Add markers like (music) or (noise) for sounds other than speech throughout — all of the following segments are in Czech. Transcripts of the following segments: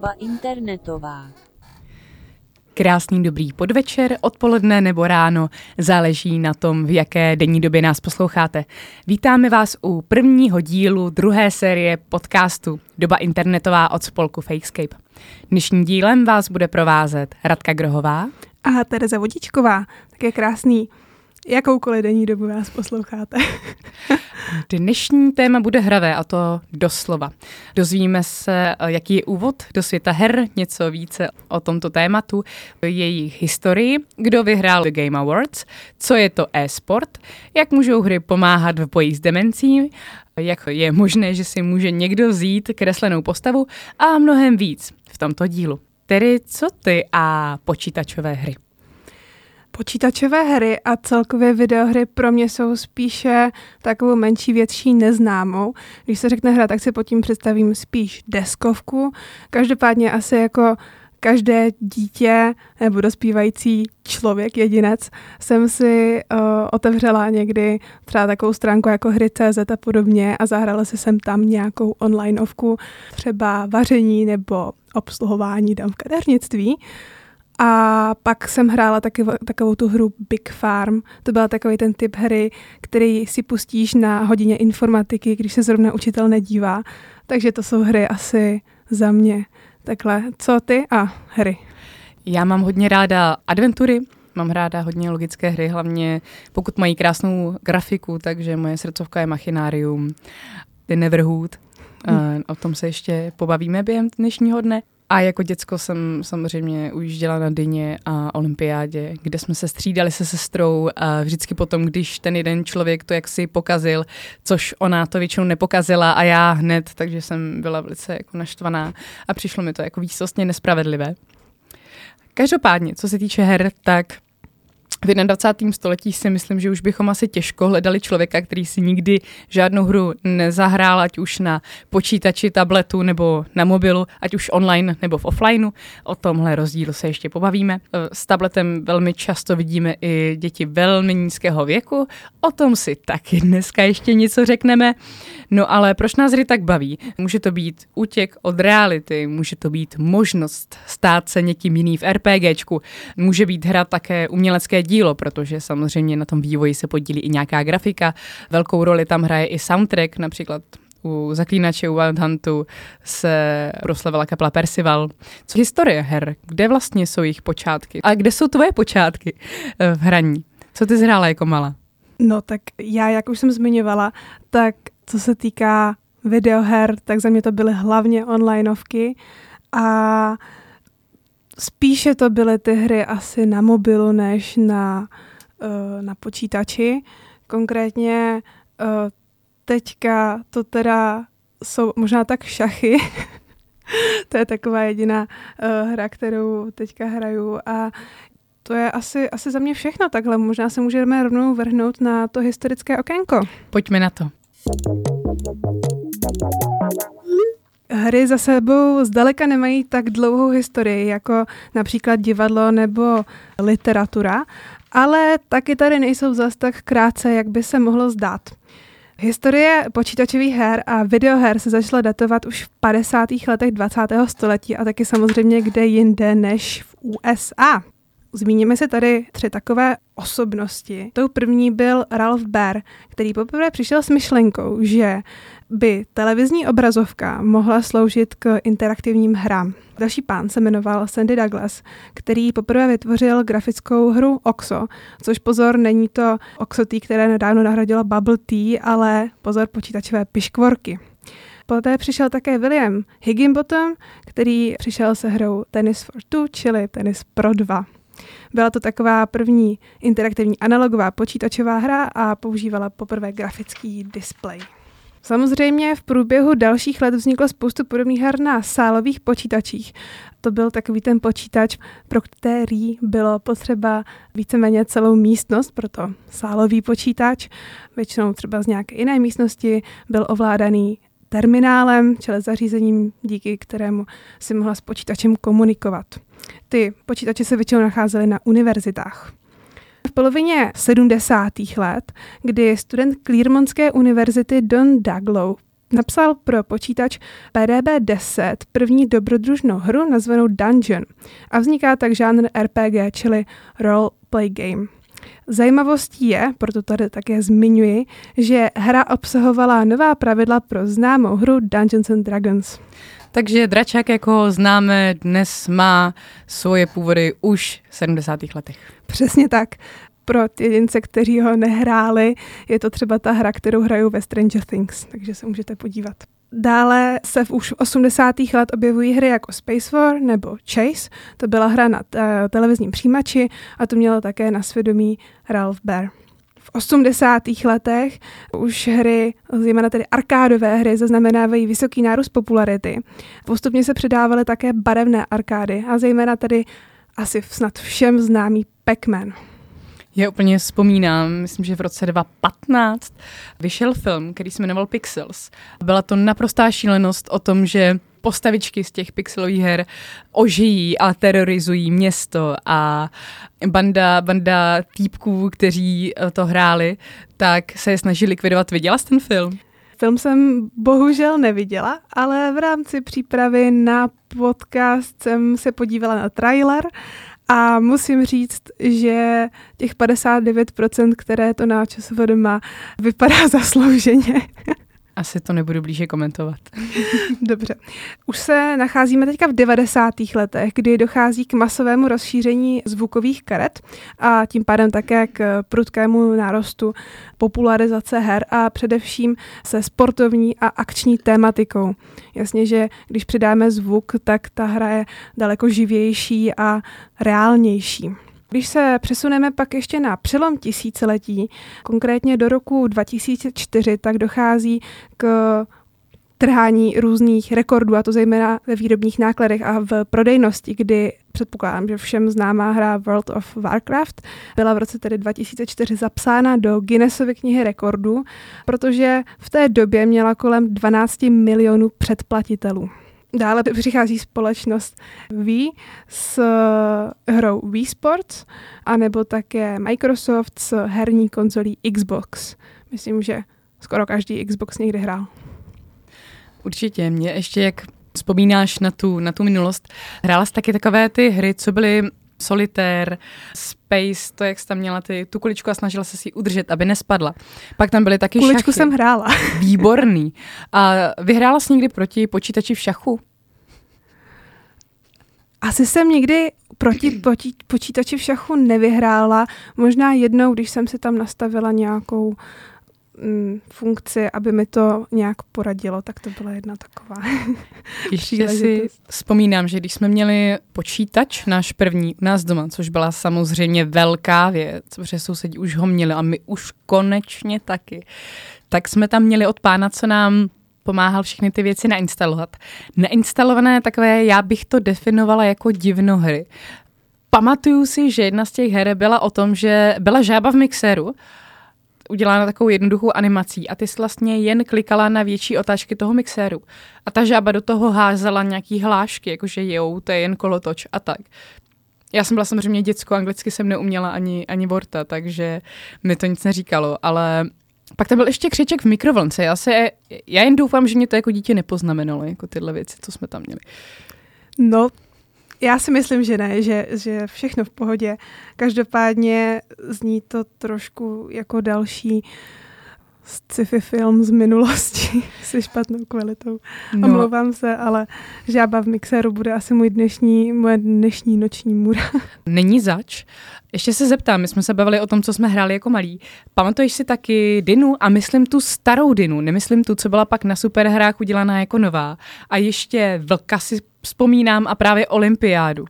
Doba internetová. Krásný dobrý podvečer, odpoledne nebo ráno, záleží na tom, v jaké denní době nás posloucháte. Vítáme vás u prvního dílu druhé série podcastu Doba internetová od spolku Fakescape. Dnešním dílem vás bude provázet Radka Grohová a Tereza Vodičková. Tak je krásný jakoukoliv denní dobu vás posloucháte. (laughs) Dnešní téma bude hravé a to doslova. Dozvíme se, jaký je úvod do světa her, něco více o tomto tématu, jejich historii, kdo vyhrál The Game Awards, co je to e-sport, jak můžou hry pomáhat v boji s demencí, jak je možné, že si může někdo vzít kreslenou postavu a mnohem víc v tomto dílu. Tedy co ty a počítačové hry? Počítačové hry a celkově videohry pro mě jsou spíše takovou menší, větší neznámou. Když se řekne hra, tak si pod tím představím spíš deskovku. Každopádně asi jako každé dítě nebo dospívající člověk, jedinec, jsem si uh, otevřela někdy třeba takovou stránku jako hry.cz a podobně a zahrala si sem tam nějakou onlineovku, třeba vaření nebo obsluhování tam v kadeřnictví. A pak jsem hrála taky, takovou tu hru Big Farm. To byl takový ten typ hry, který si pustíš na hodině informatiky, když se zrovna učitel nedívá. Takže to jsou hry asi za mě. Takhle, co ty a hry? Já mám hodně ráda adventury, mám ráda hodně logické hry, hlavně pokud mají krásnou grafiku, takže moje srdcovka je Machinarium, The Neverhood. Hmm. O tom se ještě pobavíme během dnešního dne. A jako děcko jsem samozřejmě ujížděla na dyně a olympiádě, kde jsme se střídali se sestrou a vždycky potom, když ten jeden člověk to jaksi pokazil, což ona to většinou nepokazila a já hned, takže jsem byla velice jako naštvaná a přišlo mi to jako výsostně nespravedlivé. Každopádně, co se týče her, tak v 21. století si myslím, že už bychom asi těžko hledali člověka, který si nikdy žádnou hru nezahrál, ať už na počítači, tabletu nebo na mobilu, ať už online nebo v offlineu. O tomhle rozdílu se ještě pobavíme. E, s tabletem velmi často vidíme i děti velmi nízkého věku. O tom si taky dneska ještě něco řekneme. No ale proč nás hry tak baví? Může to být útěk od reality, může to být možnost stát se někým jiný v RPGčku, může být hra také umělecké dílo, protože samozřejmě na tom vývoji se podílí i nějaká grafika. Velkou roli tam hraje i soundtrack, například u Zaklínače, u Wild Huntu se proslavila kapela Percival. Co historie her? Kde vlastně jsou jejich počátky? A kde jsou tvoje počátky eh, v hraní? Co ty zhrála jako mala? No tak já, jak už jsem zmiňovala, tak co se týká videoher, tak za mě to byly hlavně onlineovky a spíše to byly ty hry asi na mobilu než na, uh, na počítači. Konkrétně uh, teďka to teda jsou možná tak šachy. (laughs) to je taková jediná uh, hra, kterou teďka hraju a to je asi, asi za mě všechno takhle. Možná se můžeme rovnou vrhnout na to historické okénko. Pojďme na to. Hry za sebou zdaleka nemají tak dlouhou historii, jako například divadlo nebo literatura, ale taky tady nejsou zas tak krátce, jak by se mohlo zdát. Historie počítačových her a videoher se začala datovat už v 50. letech 20. století a taky samozřejmě kde jinde než v USA. Zmíníme si tady tři takové osobnosti. Tou první byl Ralph Baer, který poprvé přišel s myšlenkou, že by televizní obrazovka mohla sloužit k interaktivním hrám. Další pán se jmenoval Sandy Douglas, který poprvé vytvořil grafickou hru Oxo, což pozor, není to Oxo které nedávno nahradilo Bubble Tea, ale pozor počítačové piškvorky. Poté přišel také William Higginbottom, který přišel se hrou Tennis for Two, čili Tennis pro dva. Byla to taková první interaktivní analogová počítačová hra a používala poprvé grafický displej. Samozřejmě v průběhu dalších let vzniklo spoustu podobných her na sálových počítačích. To byl takový ten počítač, pro který bylo potřeba víceméně celou místnost, proto sálový počítač, většinou třeba z nějaké jiné místnosti, byl ovládaný terminálem, čili zařízením, díky kterému si mohla s počítačem komunikovat. Ty počítače se většinou nacházely na univerzitách. V polovině 70. let, kdy student Clearmontské univerzity Don Daglow napsal pro počítač PDB-10 první dobrodružnou hru nazvanou Dungeon a vzniká tak žánr RPG, čili Role Play Game. Zajímavostí je, proto tady také zmiňuji, že hra obsahovala nová pravidla pro známou hru Dungeons and Dragons. Takže dračák, jako známe, dnes má svoje původy už v 70. letech. Přesně tak. Pro jedince, kteří ho nehráli, je to třeba ta hra, kterou hrajou ve Stranger Things, takže se můžete podívat. Dále se v už 80. let objevují hry jako Space War nebo Chase. To byla hra na te- televizním přijímači a to mělo také na svědomí Ralph Bear. V 80. letech už hry, zejména tedy arkádové hry, zaznamenávají vysoký nárůst popularity. Postupně se přidávaly také barevné arkády a zejména tedy asi snad všem známý Pac-Man. Já úplně vzpomínám, myslím, že v roce 2015 vyšel film, který se jmenoval Pixels. Byla to naprostá šílenost o tom, že postavičky z těch pixelových her ožijí a terorizují město a banda, banda týpků, kteří to hráli, tak se je snaží likvidovat. Viděla jsi ten film? Film jsem bohužel neviděla, ale v rámci přípravy na podcast jsem se podívala na trailer a musím říct, že těch 59%, které to na ČSVD má, vypadá (laughs) zaslouženě. Asi to nebudu blíže komentovat. (laughs) Dobře. Už se nacházíme teďka v 90. letech, kdy dochází k masovému rozšíření zvukových karet a tím pádem také k prudkému nárostu popularizace her a především se sportovní a akční tématikou. Jasně, že když přidáme zvuk, tak ta hra je daleko živější a reálnější. Když se přesuneme pak ještě na přelom tisíciletí, konkrétně do roku 2004, tak dochází k trhání různých rekordů, a to zejména ve výrobních nákladech a v prodejnosti, kdy předpokládám, že všem známá hra World of Warcraft byla v roce tedy 2004 zapsána do Guinnessovy knihy rekordů, protože v té době měla kolem 12 milionů předplatitelů. Dále (laughs) přichází společnost Wii s hrou Wii Sports, anebo také Microsoft s herní konzolí Xbox. Myslím, že skoro každý Xbox někdy hrál. Určitě. Mě ještě, jak vzpomínáš na tu, na tu minulost, hrála jsi taky takové ty hry, co byly solitér, space, to, jak jsi tam měla ty, tu kuličku a snažila se si ji udržet, aby nespadla. Pak tam byly taky Kuličku šachy. jsem hrála. (laughs) Výborný. A vyhrála jsi někdy proti počítači v šachu? Asi jsem někdy proti počí, počítači v šachu nevyhrála. Možná jednou, když jsem si tam nastavila nějakou mm, funkci, aby mi to nějak poradilo, tak to byla jedna taková (laughs) Ještě si vzpomínám, že když jsme měli počítač, náš první u nás doma, což byla samozřejmě velká věc, protože sousedí už ho měli a my už konečně taky, tak jsme tam měli od pána, co nám pomáhal všechny ty věci nainstalovat. Nainstalované takové, já bych to definovala jako divnohry. Pamatuju si, že jedna z těch her byla o tom, že byla žába v mixéru, udělána takovou jednoduchou animací a ty jsi vlastně jen klikala na větší otáčky toho mixéru. A ta žába do toho házela nějaký hlášky, jakože jo, to je jen kolotoč a tak. Já jsem byla samozřejmě děcko, anglicky jsem neuměla ani, ani Vorta, takže mi to nic neříkalo, ale pak tam byl ještě křiček v mikrovlnce. Já, se, já jen doufám, že mě to jako dítě nepoznamenalo, jako tyhle věci, co jsme tam měli. No, já si myslím, že ne, že, že všechno v pohodě. Každopádně zní to trošku jako další sci-fi film z minulosti (laughs) se špatnou kvalitou. No. Omlouvám se, ale žába v mixéru bude asi můj dnešní, moje dnešní noční můra. (laughs) Není zač. Ještě se zeptám, my jsme se bavili o tom, co jsme hráli jako malí. Pamatuješ si taky Dinu a myslím tu starou Dinu, nemyslím tu, co byla pak na superhrách udělaná jako nová. A ještě Vlka si vzpomínám a právě Olympiádu.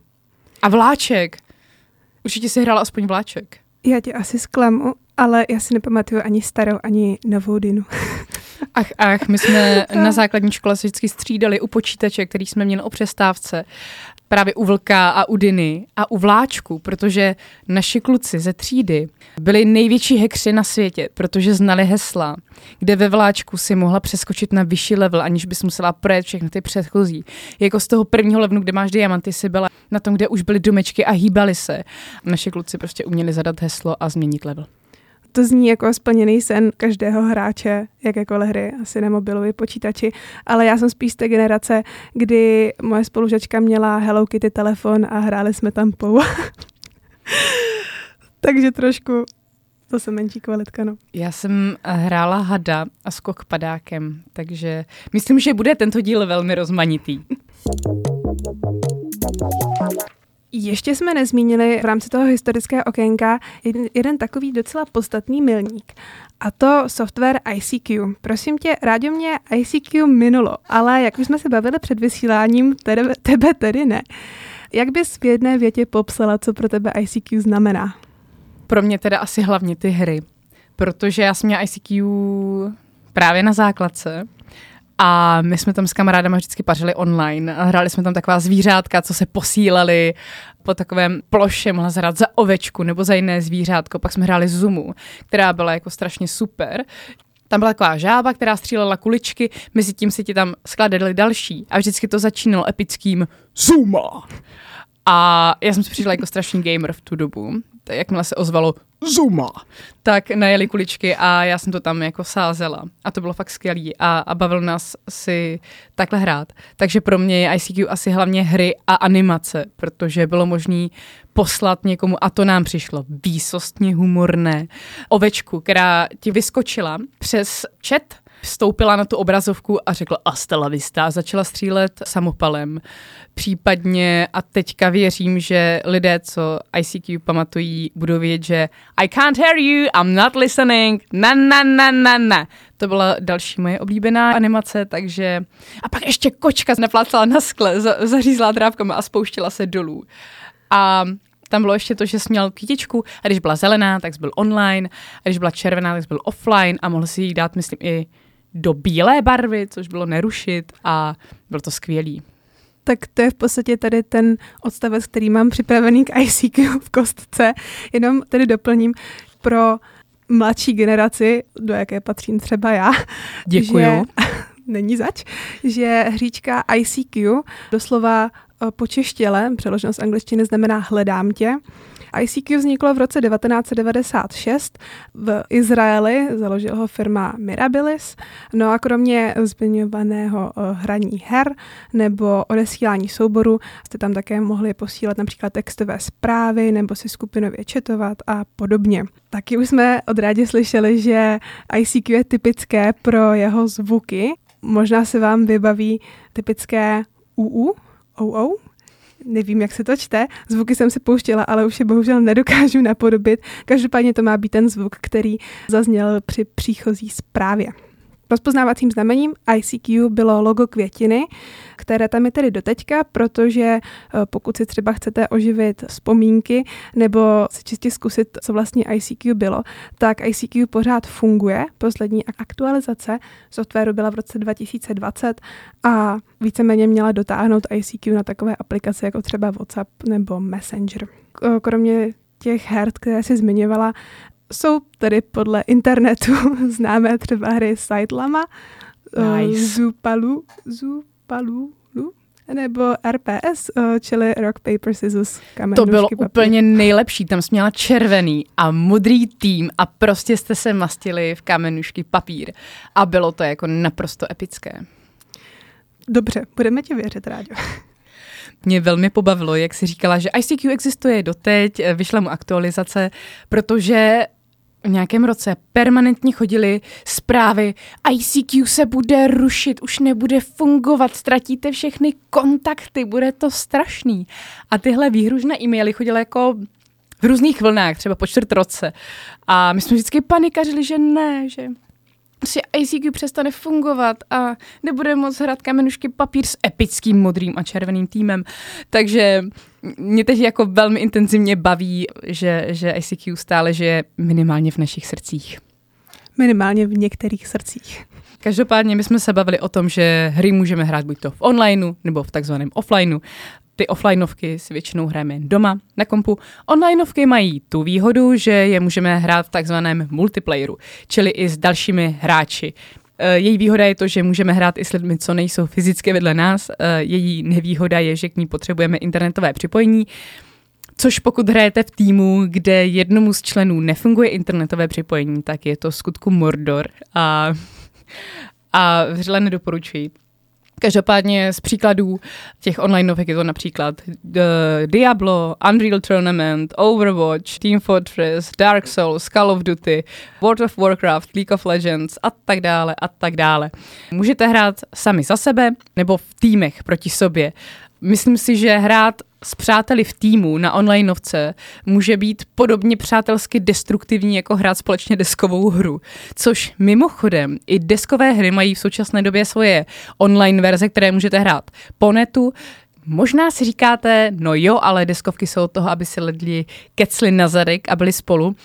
A Vláček. Určitě si hrála aspoň Vláček. Já tě asi zklamu, ale já si nepamatuju ani starou, ani novou Dinu. (laughs) Ach, ach, my jsme (laughs) na základní škole se vždycky střídali u počítače, který jsme měli o přestávce, právě u Vlka a u Diny a u Vláčku, protože naši kluci ze třídy byli největší hekři na světě, protože znali hesla, kde ve Vláčku si mohla přeskočit na vyšší level, aniž bys musela projet všechny ty předchozí. Jako z toho prvního levnu, kde máš diamanty, si byla na tom, kde už byly domečky a hýbaly se. Naši kluci prostě uměli zadat heslo a změnit level. To zní jako splněný sen každého hráče jakékoliv hry, asi na mobilovi počítači, ale já jsem spíš z té generace, kdy moje spolužačka měla Hello Kitty telefon a hráli jsme tam pou. (laughs) Takže trošku to jsem menší kvalitka, no. Já jsem hrála hada a skok padákem, takže myslím, že bude tento díl velmi rozmanitý. Ještě jsme nezmínili v rámci toho historického okénka jeden, jeden takový docela podstatný milník. A to software ICQ. Prosím tě, rádio mě ICQ minulo, ale jak už jsme se bavili před vysíláním, tebe, tebe tedy ne. Jak bys v jedné větě popsala, co pro tebe ICQ znamená? Pro mě teda asi hlavně ty hry, protože já jsem měla ICQ právě na základce a my jsme tam s kamarádama vždycky pařili online. Hráli jsme tam taková zvířátka, co se posílali po takovém ploše, mohla zhrát za ovečku nebo za jiné zvířátko. Pak jsme hráli Zumu, která byla jako strašně super. Tam byla taková žába, která střílela kuličky, mezi tím si ti tam skladali další a vždycky to začínalo epickým Zuma. A já jsem si přišla jako strašný gamer v tu dobu jakmile se ozvalo Zuma, tak najeli kuličky a já jsem to tam jako sázela. A to bylo fakt skvělý a, a bavil nás si takhle hrát. Takže pro mě je ICQ asi hlavně hry a animace, protože bylo možné poslat někomu, a to nám přišlo výsostně humorné, ovečku, která ti vyskočila přes chat vstoupila na tu obrazovku a řekla Astela vista začala střílet samopalem. Případně, a teďka věřím, že lidé, co ICQ pamatují, budou vědět, že I can't hear you, I'm not listening, na na na na na. To byla další moje oblíbená animace, takže... A pak ještě kočka neplácala na skle, zařízla drápkama a spouštěla se dolů. A tam bylo ještě to, že jsi měl kytičku a když byla zelená, tak byl online, a když byla červená, tak byl offline a mohl si ji dát, myslím, i do bílé barvy, což bylo nerušit a bylo to skvělý. Tak to je v podstatě tady ten odstavec, který mám připravený k ICQ v kostce. Jenom tedy doplním pro mladší generaci, do jaké patřím třeba já. Děkuju. Že, (laughs) není zač, že hříčka ICQ doslova počeštěle, přeloženo z angličtiny znamená hledám tě, ICQ vzniklo v roce 1996 v Izraeli, založil ho firma Mirabilis. No a kromě zmiňovaného eh, hraní her nebo odesílání souboru jste tam také mohli posílat například textové zprávy nebo si skupinově četovat a podobně. Taky už jsme od rádi slyšeli, že ICQ je typické pro jeho zvuky. Možná se vám vybaví typické UU, OO, nevím, jak se to čte. Zvuky jsem si pouštěla, ale už je bohužel nedokážu napodobit. Každopádně to má být ten zvuk, který zazněl při příchozí zprávě. Rozpoznávacím znamením ICQ bylo logo květiny, které tam je tedy doteďka, protože eh, pokud si třeba chcete oživit vzpomínky nebo si čistě zkusit, co vlastně ICQ bylo, tak ICQ pořád funguje. Poslední aktualizace softwaru byla v roce 2020 a víceméně měla dotáhnout ICQ na takové aplikace jako třeba WhatsApp nebo Messenger. Kromě těch her, které si zmiňovala, jsou tedy podle internetu (laughs) známé třeba hry Sidelama, eh, nice. Zupalu, Zupalu, nebo RPS, eh, čili Rock, Paper, Scissors, kamen, To bylo papír. úplně nejlepší, tam jsi měla červený a modrý tým a prostě jste se mastili v kamenušky papír a bylo to jako naprosto epické. Dobře, budeme ti věřit, Ráďo. (laughs) Mě velmi pobavilo, jak si říkala, že ICQ existuje doteď, eh, vyšla mu aktualizace, protože v nějakém roce permanentně chodili zprávy ICQ se bude rušit, už nebude fungovat, ztratíte všechny kontakty, bude to strašný. A tyhle výhružné e-maily chodily jako v různých vlnách, třeba po čtvrt roce. A my jsme vždycky panikařili, že ne, že si ICQ přestane fungovat a nebude moc hrát kamenušky papír s epickým modrým a červeným týmem. Takže mě teď jako velmi intenzivně baví, že, že ICQ stále žije minimálně v našich srdcích. Minimálně v některých srdcích. Každopádně my jsme se bavili o tom, že hry můžeme hrát buď to v onlineu nebo v takzvaném offlineu. Ty offlineovky si většinou hrajeme doma na kompu. Onlineovky mají tu výhodu, že je můžeme hrát v takzvaném multiplayeru, čili i s dalšími hráči. Eh, její výhoda je to, že můžeme hrát i s lidmi, co nejsou fyzicky vedle nás. Eh, její nevýhoda je, že k ní potřebujeme internetové připojení Což pokud hrajete v týmu, kde jednomu z členů nefunguje internetové připojení, tak je to skutku Mordor a, a vřele nedoporučuji. Každopádně z příkladů těch online novek je to například uh, Diablo, Unreal Tournament, Overwatch, Team Fortress, Dark Souls, Call of Duty, World of Warcraft, League of Legends a tak dále a tak dále. Můžete hrát sami za sebe nebo v týmech proti sobě. Myslím si, že hrát s přáteli v týmu na online novce může být podobně přátelsky destruktivní jako hrát společně deskovou hru. Což mimochodem i deskové hry mají v současné době svoje online verze, které můžete hrát po netu. Možná si říkáte, no jo, ale deskovky jsou od toho, aby si ledli kecli na zadek a byli spolu.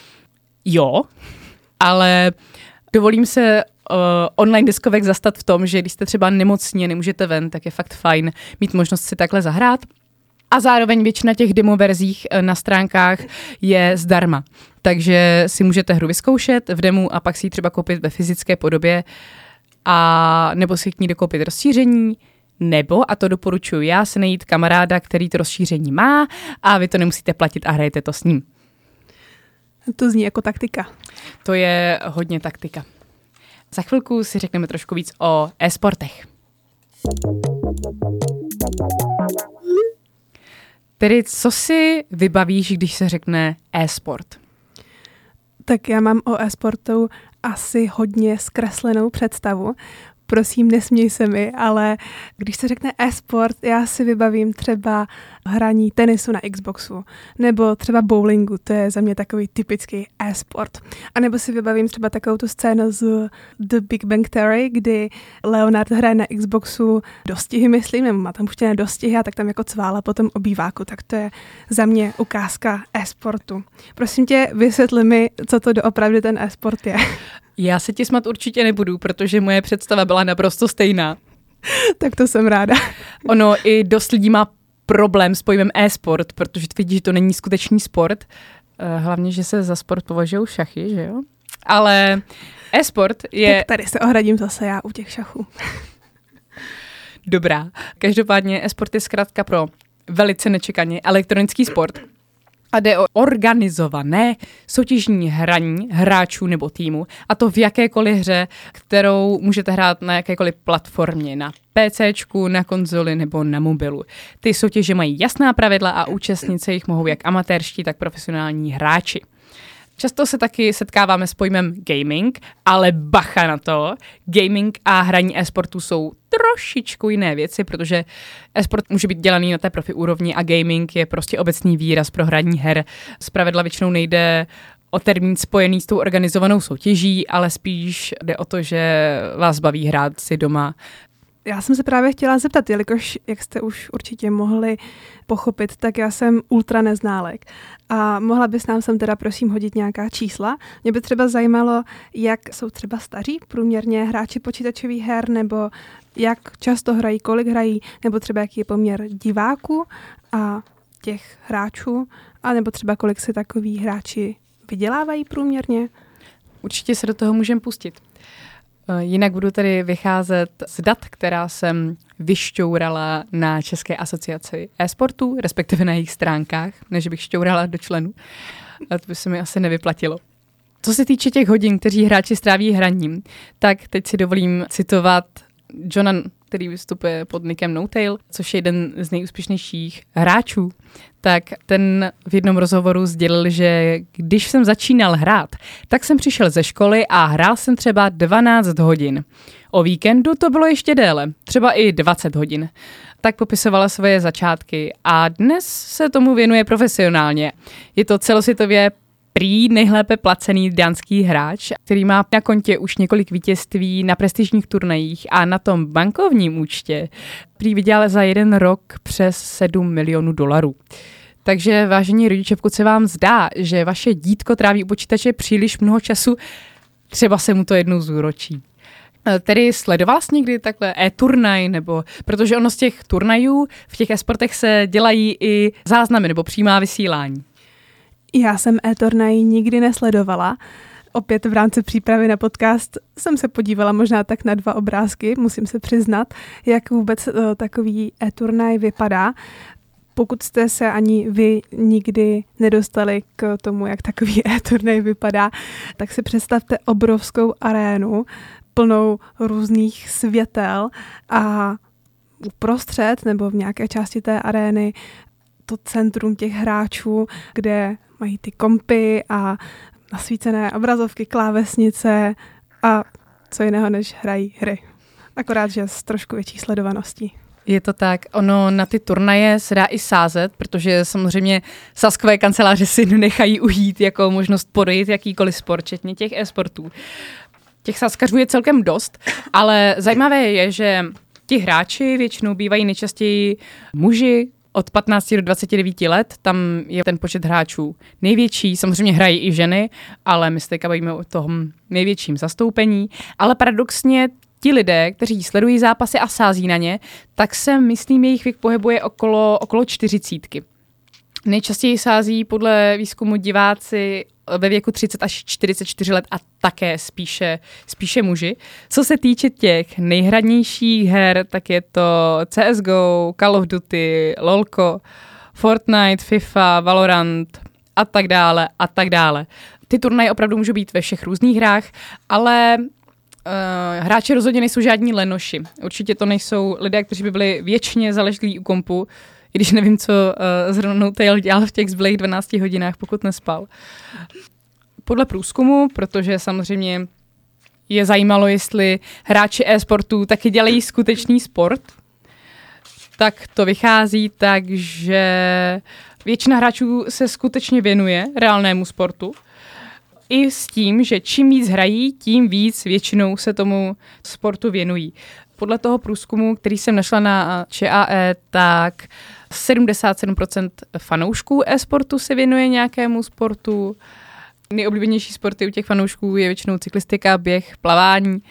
Jo, ale dovolím se uh, online deskovek zastat v tom, že když jste třeba nemocní a nemůžete ven, tak je fakt fajn mít možnost si takhle zahrát. A zároveň většina těch demo verzích eh, na stránkách je zdarma. Takže si můžete hru vyzkoušet v demo a pak si ji třeba koupit ve fyzické podobě a nebo si k ní dokoupit rozšíření, nebo, a to doporučuji já, si najít kamaráda, který to rozšíření má a vy to nemusíte platit a hrajete to s ním. To zní jako taktika. To je hodně taktika. Za chvilku si řekneme trošku víc o e-sportech. Tedy co si vybavíš, když se řekne e-sport? Tak já mám o e-sportu asi hodně zkreslenou představu, prosím, nesměj se mi, ale když se řekne e-sport, já si vybavím třeba hraní tenisu na Xboxu, nebo třeba bowlingu, to je za mě takový typický e-sport. A nebo si vybavím třeba takovou tu scénu z The Big Bang Theory, kdy Leonard hraje na Xboxu dostihy, myslím, nebo má tam puštěné dostihy a tak tam jako cvála potom obýváku, tak to je za mě ukázka e-sportu. Prosím tě, vysvětli mi, co to doopravdy ten e-sport je. (laughs) Já se ti smat určitě nebudu, protože moje představa byla naprosto stejná. (laughs) tak to jsem ráda. (laughs) Ono i dost lidí má problém s pojmem e-sport, protože vidí, že to není skutečný sport. Eh, hlavně, že se za sport považují šachy, že jo? Ale e-sport je... Tak tady se ohradím zase já u těch šachů. Dobrá. Každopádně e-sport je zkrátka pro velice nečekaně elektronický sport, a jde o organizované soutěžní hraní hráčů nebo týmu, a to v jakékoliv hře, kterou můžete hrát na jakékoliv platformě, na PC, na konzoli nebo na mobilu. Ty soutěže mají jasná pravidla a účastnice jich mohou jak amatérští, tak profesionální hráči. Často se taky setkáváme s pojmem gaming, ale bacha na to, gaming a hraní e-sportu jsou trošičku jiné věci, protože e-sport může být dělaný na té profi úrovni a gaming je prostě obecný výraz pro hraní her. Zpravidla většinou nejde o termín spojený s tou organizovanou soutěží, ale spíš jde o to, že vás baví hrát si doma já jsem se právě chtěla zeptat, jelikož, jak jste už určitě mohli pochopit, tak já jsem ultra neználek. A mohla bys nám sem teda prosím hodit nějaká čísla? Mě by třeba zajímalo, jak jsou třeba staří průměrně hráči počítačových her, nebo jak často hrají, kolik hrají, nebo třeba jaký je poměr diváků a těch hráčů, a nebo třeba kolik si takový hráči vydělávají průměrně? Určitě se do toho můžeme pustit. Eh, jinak budu tady vycházet z dat, která jsem vyšťourala na České asociaci e-sportu, respektive na jejich stránkách, než bych šťourala do členů. A to by se mi asi nevyplatilo. Co se týče těch hodin, kteří hráči stráví hraním, tak teď si dovolím citovat Johna který vystupuje pod nikem Notail, což je jeden z nejúspěšnějších hráčů, tak ten v jednom rozhovoru sdělil, že když jsem začínal hrát, tak jsem přišel ze školy a hrál jsem třeba 12 hodin. O víkendu to bylo ještě déle, třeba i 20 hodin. Tak popisovala svoje začátky a dnes se tomu věnuje profesionálně. Je to celosvětově prý nejlépe placený dánský hráč, který má na kontě už několik vítězství na prestižních turnajích a na tom bankovním účtě prý vydělal za jeden rok přes 7 milionů dolarů. Takže vážení rodiče, pokud se vám zdá, že vaše dítko tráví u počítače příliš mnoho času, třeba se mu to jednou zúročí. E, tedy sledoval jsi někdy takhle e-turnaj, nebo protože ono z těch turnajů v těch e-sportech se dělají i záznamy nebo přímá vysílání. Já jsem e-turnaj nikdy nesledovala. Opět v rámci přípravy na podcast jsem se podívala možná tak na dva obrázky, musím se přiznat, jak vůbec uh, takový e-turnaj vypadá. pokud jste se ani vy nikdy nedostali k tomu, jak takový (laughs) e-turnaj vypadá, tak si představte obrovskou arénu plnou různých světel a uprostřed nebo v nějaké části té arény to centrum těch hráčů, kde mají ty kompy a nasvícené obrazovky, klávesnice a co jiného, než hrají hry. Akorát, že s trošku větší sledovaností. Je to tak. Ono na ty turnaje se dá i sázet, protože samozřejmě saskové kanceláře si nechají ujít jako možnost podejít jakýkoliv sport, včetně těch e-sportů. Těch saskařů je celkem dost, ale zajímavé je, že ti hráči většinou bývají nejčastěji muži, od 15 do 29 let, tam je ten počet hráčů největší. Samozřejmě hrají i ženy, ale my se teďka bavíme o tom největším zastoupení. Ale paradoxně ti lidé, kteří sledují zápasy a sází na ně, tak se, myslím, jejich věk pohybuje okolo, okolo čtyřicítky. Nejčastěji sází podle výzkumu diváci ve věku 30 až 44 let a také spíše, spíše muži. Co se týče těch nejhradnějších her, tak je to CSGO, Call of Duty, LOLko, Fortnite, FIFA, Valorant a tak dále a tak dále. Ty turnaje opravdu můžou být ve všech různých hrách, ale Uh, hráči rozhodně nejsou žádní lenoši. Určitě to nejsou lidé, kteří by byli věčně zaležlí u kompu, když nevím, co uh, zrovna Tail dělal v těch zbylých 12 hodinách, pokud nespal. Podle průzkumu, protože samozřejmě je zajímalo, jestli hráči e-sportu taky dělají skutečný sport, tak to vychází tak, že většina hráčů se skutečně věnuje reálnému sportu. I s tím, že čím víc hrají, tím víc většinou se tomu sportu věnují. Podle toho průzkumu, který jsem našla na ČAE, tak 77% fanoušků e-sportu se věnuje nějakému sportu. Nejoblíbenější sporty u těch fanoušků je většinou cyklistika, běh, plavání.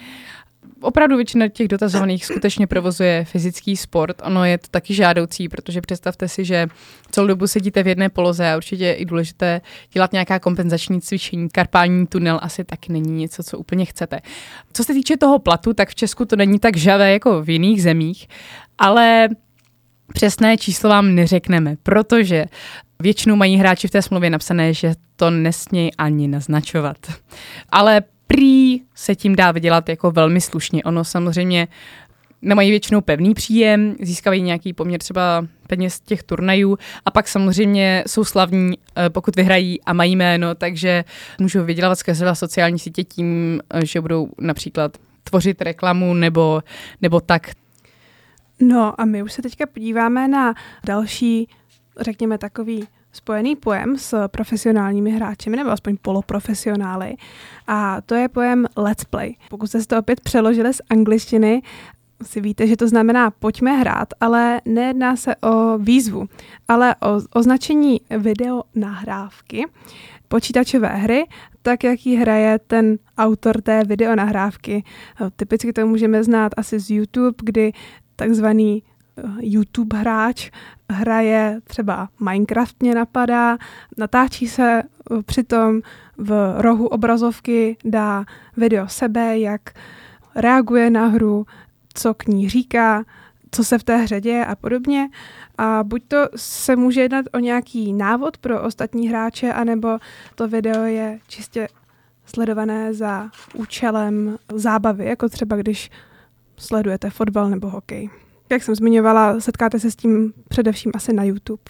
Opravdu většina těch dotazovaných skutečně provozuje fyzický sport. Ono je to taky žádoucí, protože představte si, že celou dobu sedíte v jedné poloze a určitě je i důležité dělat nějaká kompenzační cvičení. Karpální tunel asi taky není něco, co úplně chcete. Co se týče toho platu, tak v Česku to není tak žavé jako v jiných zemích, ale Přesné číslo vám neřekneme, protože většinou mají hráči v té smlouvě napsané, že to nesmějí ani naznačovat. Ale prý se tím dá vydělat jako velmi slušně. Ono samozřejmě nemají většinou pevný příjem, získávají nějaký poměr třeba peněz těch turnajů a pak samozřejmě jsou slavní, eh, pokud vyhrají a mají jméno, takže můžou vydělávat skrze sociální sítě tím, eh, že budou například tvořit reklamu nebo, nebo tak. No a my už se teďka podíváme na další, řekněme takový spojený pojem s profesionálními hráči, nebo aspoň poloprofesionály. A to je pojem let's play. Pokud jste to opět přeložili z angličtiny, si víte, že to znamená pojďme hrát, ale nejedná se o výzvu, ale o označení video nahrávky počítačové hry, tak jak ji hraje ten autor té videonahrávky. Typicky to můžeme znát asi z YouTube, kdy takzvaný eh, YouTube hráč hraje třeba Minecraft mě napadá, natáčí se eh, přitom v rohu obrazovky, dá video sebe, jak reaguje na hru, co k ní říká, co se v té hře děje a podobně. A buď to se může jednat o nějaký návod pro ostatní hráče, anebo to video je čistě sledované za účelem zábavy, jako třeba když sledujete fotbal nebo hokej. Jak jsem zmiňovala, setkáte se s tím především asi na YouTube.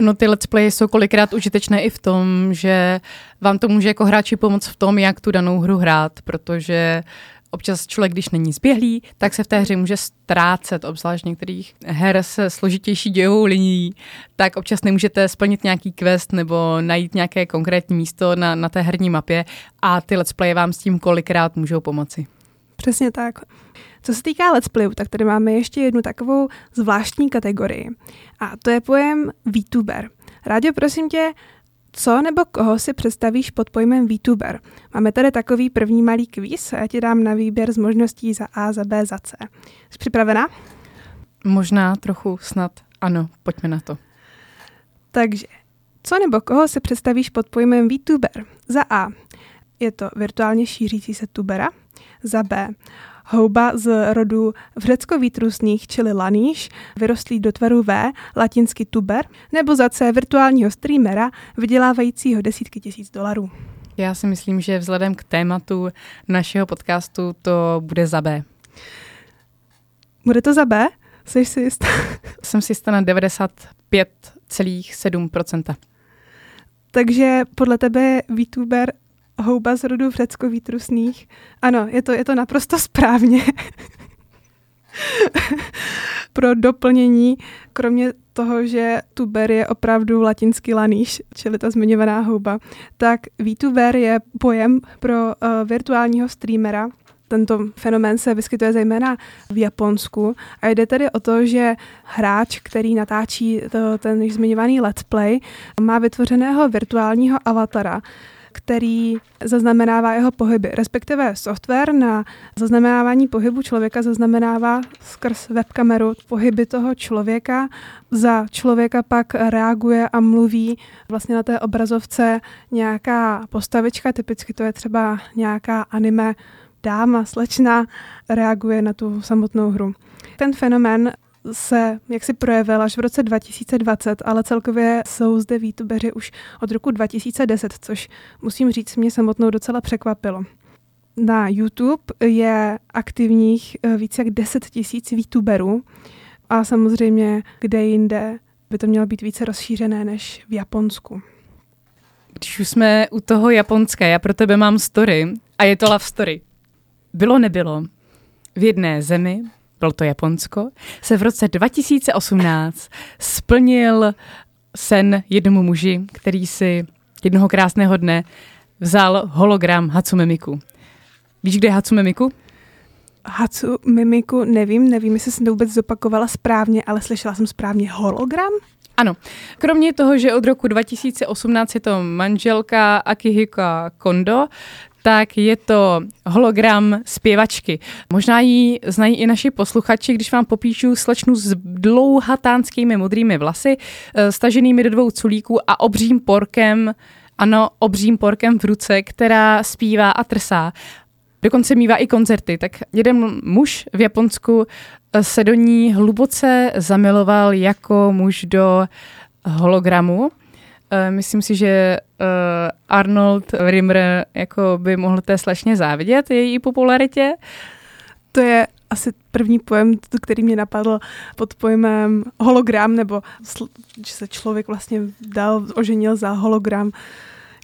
No ty let's play jsou kolikrát užitečné i v tom, že vám to může jako hráči pomoct v tom, jak tu danou hru hrát, protože občas člověk, když není zběhlý, tak se v té hře může ztrácet, obzvlášť některých her se složitější dějovou linií, tak občas nemůžete splnit nějaký quest nebo najít nějaké konkrétní místo na, na té herní mapě a ty let's play vám s tím kolikrát můžou pomoci. Přesně tak. Co se týká let's playu, tak tady máme ještě jednu takovou zvláštní kategorii. A to je pojem VTuber. Rádě, prosím tě, co nebo koho si představíš pod pojmem VTuber? Máme tady takový první malý kvíz a já ti dám na výběr z možností za A, za B, za C. Jsi připravená? Možná trochu snad ano, pojďme na to. Takže, co nebo koho si představíš pod pojmem VTuber? Za A. je to virtuálně šířící se tubera, za B houba z rodu vřeckovýtrusných, čili laníš, vyrostlý do tvaru V, latinsky tuber, nebo za C virtuálního streamera, vydělávajícího desítky tisíc dolarů. Já si myslím, že vzhledem k tématu našeho podcastu to bude za B. Bude to za B? Jsi si jistá? (laughs) Jsem si jistá na 95,7%. Takže podle tebe VTuber houba z rodu vřeckovýtrusných. Ano, je to, je to naprosto správně. (laughs) Pro doplnění, kromě toho, že tuber je opravdu latinský laníš, čili ta zmiňovaná houba, tak VTuber je pojem pro uh, virtuálního streamera, tento fenomén se vyskytuje zejména v Japonsku a jde tedy o to, že hráč, který natáčí to, ten zmiňovaný let's play, má vytvořeného virtuálního avatara, který zaznamenává jeho pohyby, respektive software na zaznamenávání pohybu člověka zaznamenává skrz webkameru pohyby toho člověka. Za člověka pak reaguje a mluví vlastně na té obrazovce nějaká postavička, typicky to je třeba nějaká anime dáma, slečna, reaguje na tu samotnou hru. Ten fenomén se jak si projevil až v roce 2020, ale celkově jsou zde výtubeři už od roku 2010, což musím říct, mě samotnou docela překvapilo. Na YouTube je aktivních eh, více jak 10 tisíc výtuberů a samozřejmě kde jinde by to mělo být více rozšířené než v Japonsku. Když už jsme u toho Japonska, já pro tebe mám story a je to love story. Bylo nebylo. V jedné zemi bylo to Japonsko, se v roce 2018 splnil sen jednomu muži, který si jednoho krásného dne vzal hologram Hatsume Miku. Víš, kde je Hatsume Miku? Hatsume Miku nevím, nevím, jestli jsem to vůbec zopakovala správně, ale slyšela jsem správně hologram? Ano. Kromě toho, že od roku 2018 je to manželka Akihika Kondo, tak je to hologram zpěvačky. Možná ji znají i naši posluchači, když vám popíšu slečnu s dlouhatánskými modrými vlasy, eh, staženými do dvou culíků a obřím porkem, ano, obřím porkem v ruce, která zpívá a trsá. Dokonce mývá i koncerty. Tak jeden muž v Japonsku eh, se do ní hluboce zamiloval jako muž do hologramu myslím si, že uh, Arnold Rimmer jako by mohl té slečně závidět její popularitě. To je asi první pojem, který mě napadl pod pojmem hologram, nebo že se člověk vlastně dal, oženil za hologram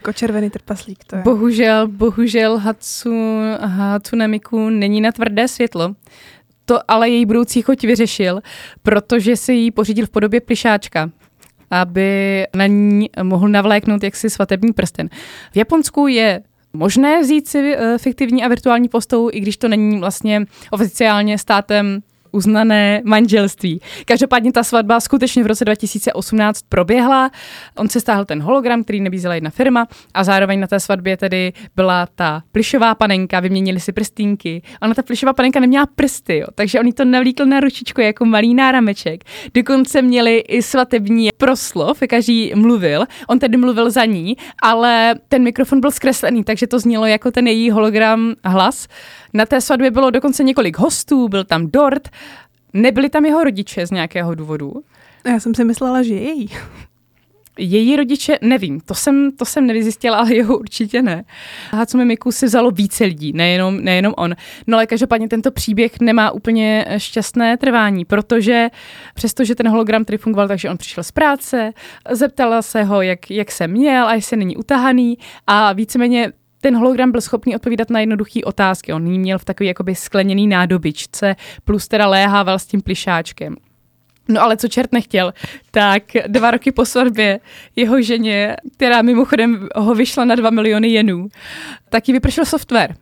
jako červený trpaslík. To je. Bohužel, bohužel Hatsu, Hatsune Miku není na tvrdé světlo. To ale její budoucí choť vyřešil, protože si ji pořídil v podobě plišáčka aby na ní mohl navléknout jaksi svatební prsten. V Japonsku je možné vzít si eh, fiktivní a virtuální postavu, i když to není vlastně oficiálně státem uznané manželství. Každopádně ta svatba skutečně v roce 2018 proběhla. On se stáhl ten hologram, který nabízela jedna firma a zároveň na té svatbě tedy byla ta plišová panenka, vyměnili si prstínky. Ona ta plišová panenka neměla prsty, jo, takže on to navlíkl na ručičku jako malý nárameček. Dokonce měli i svatební proslov, každý mluvil. On tedy mluvil za ní, ale ten mikrofon byl zkreslený, takže to znělo jako ten její hologram hlas. Na té svatbě bylo dokonce několik hostů, byl tam dort, nebyli tam jeho rodiče z nějakého důvodu. Já jsem si myslela, že její. Její rodiče, nevím, to jsem, to jsem nevyzjistila, ale jeho určitě ne. Hatsume Miku si vzalo více lidí, nejenom, nejenom on. No ale každopádně tento příběh nemá úplně šťastné trvání, protože přestože ten hologram tady fungoval, takže on přišel z práce, zeptala se ho, jak, jak se měl a jestli není utahaný a víceméně ten hologram byl schopný odpovídat na jednoduché otázky. On jí měl v takový jakoby skleněný nádobičce, plus teda léhával s tím plišáčkem. No ale co čert nechtěl, tak dva roky po svatbě jeho ženě, která mimochodem ho vyšla na dva miliony jenů, tak jí vypršel software.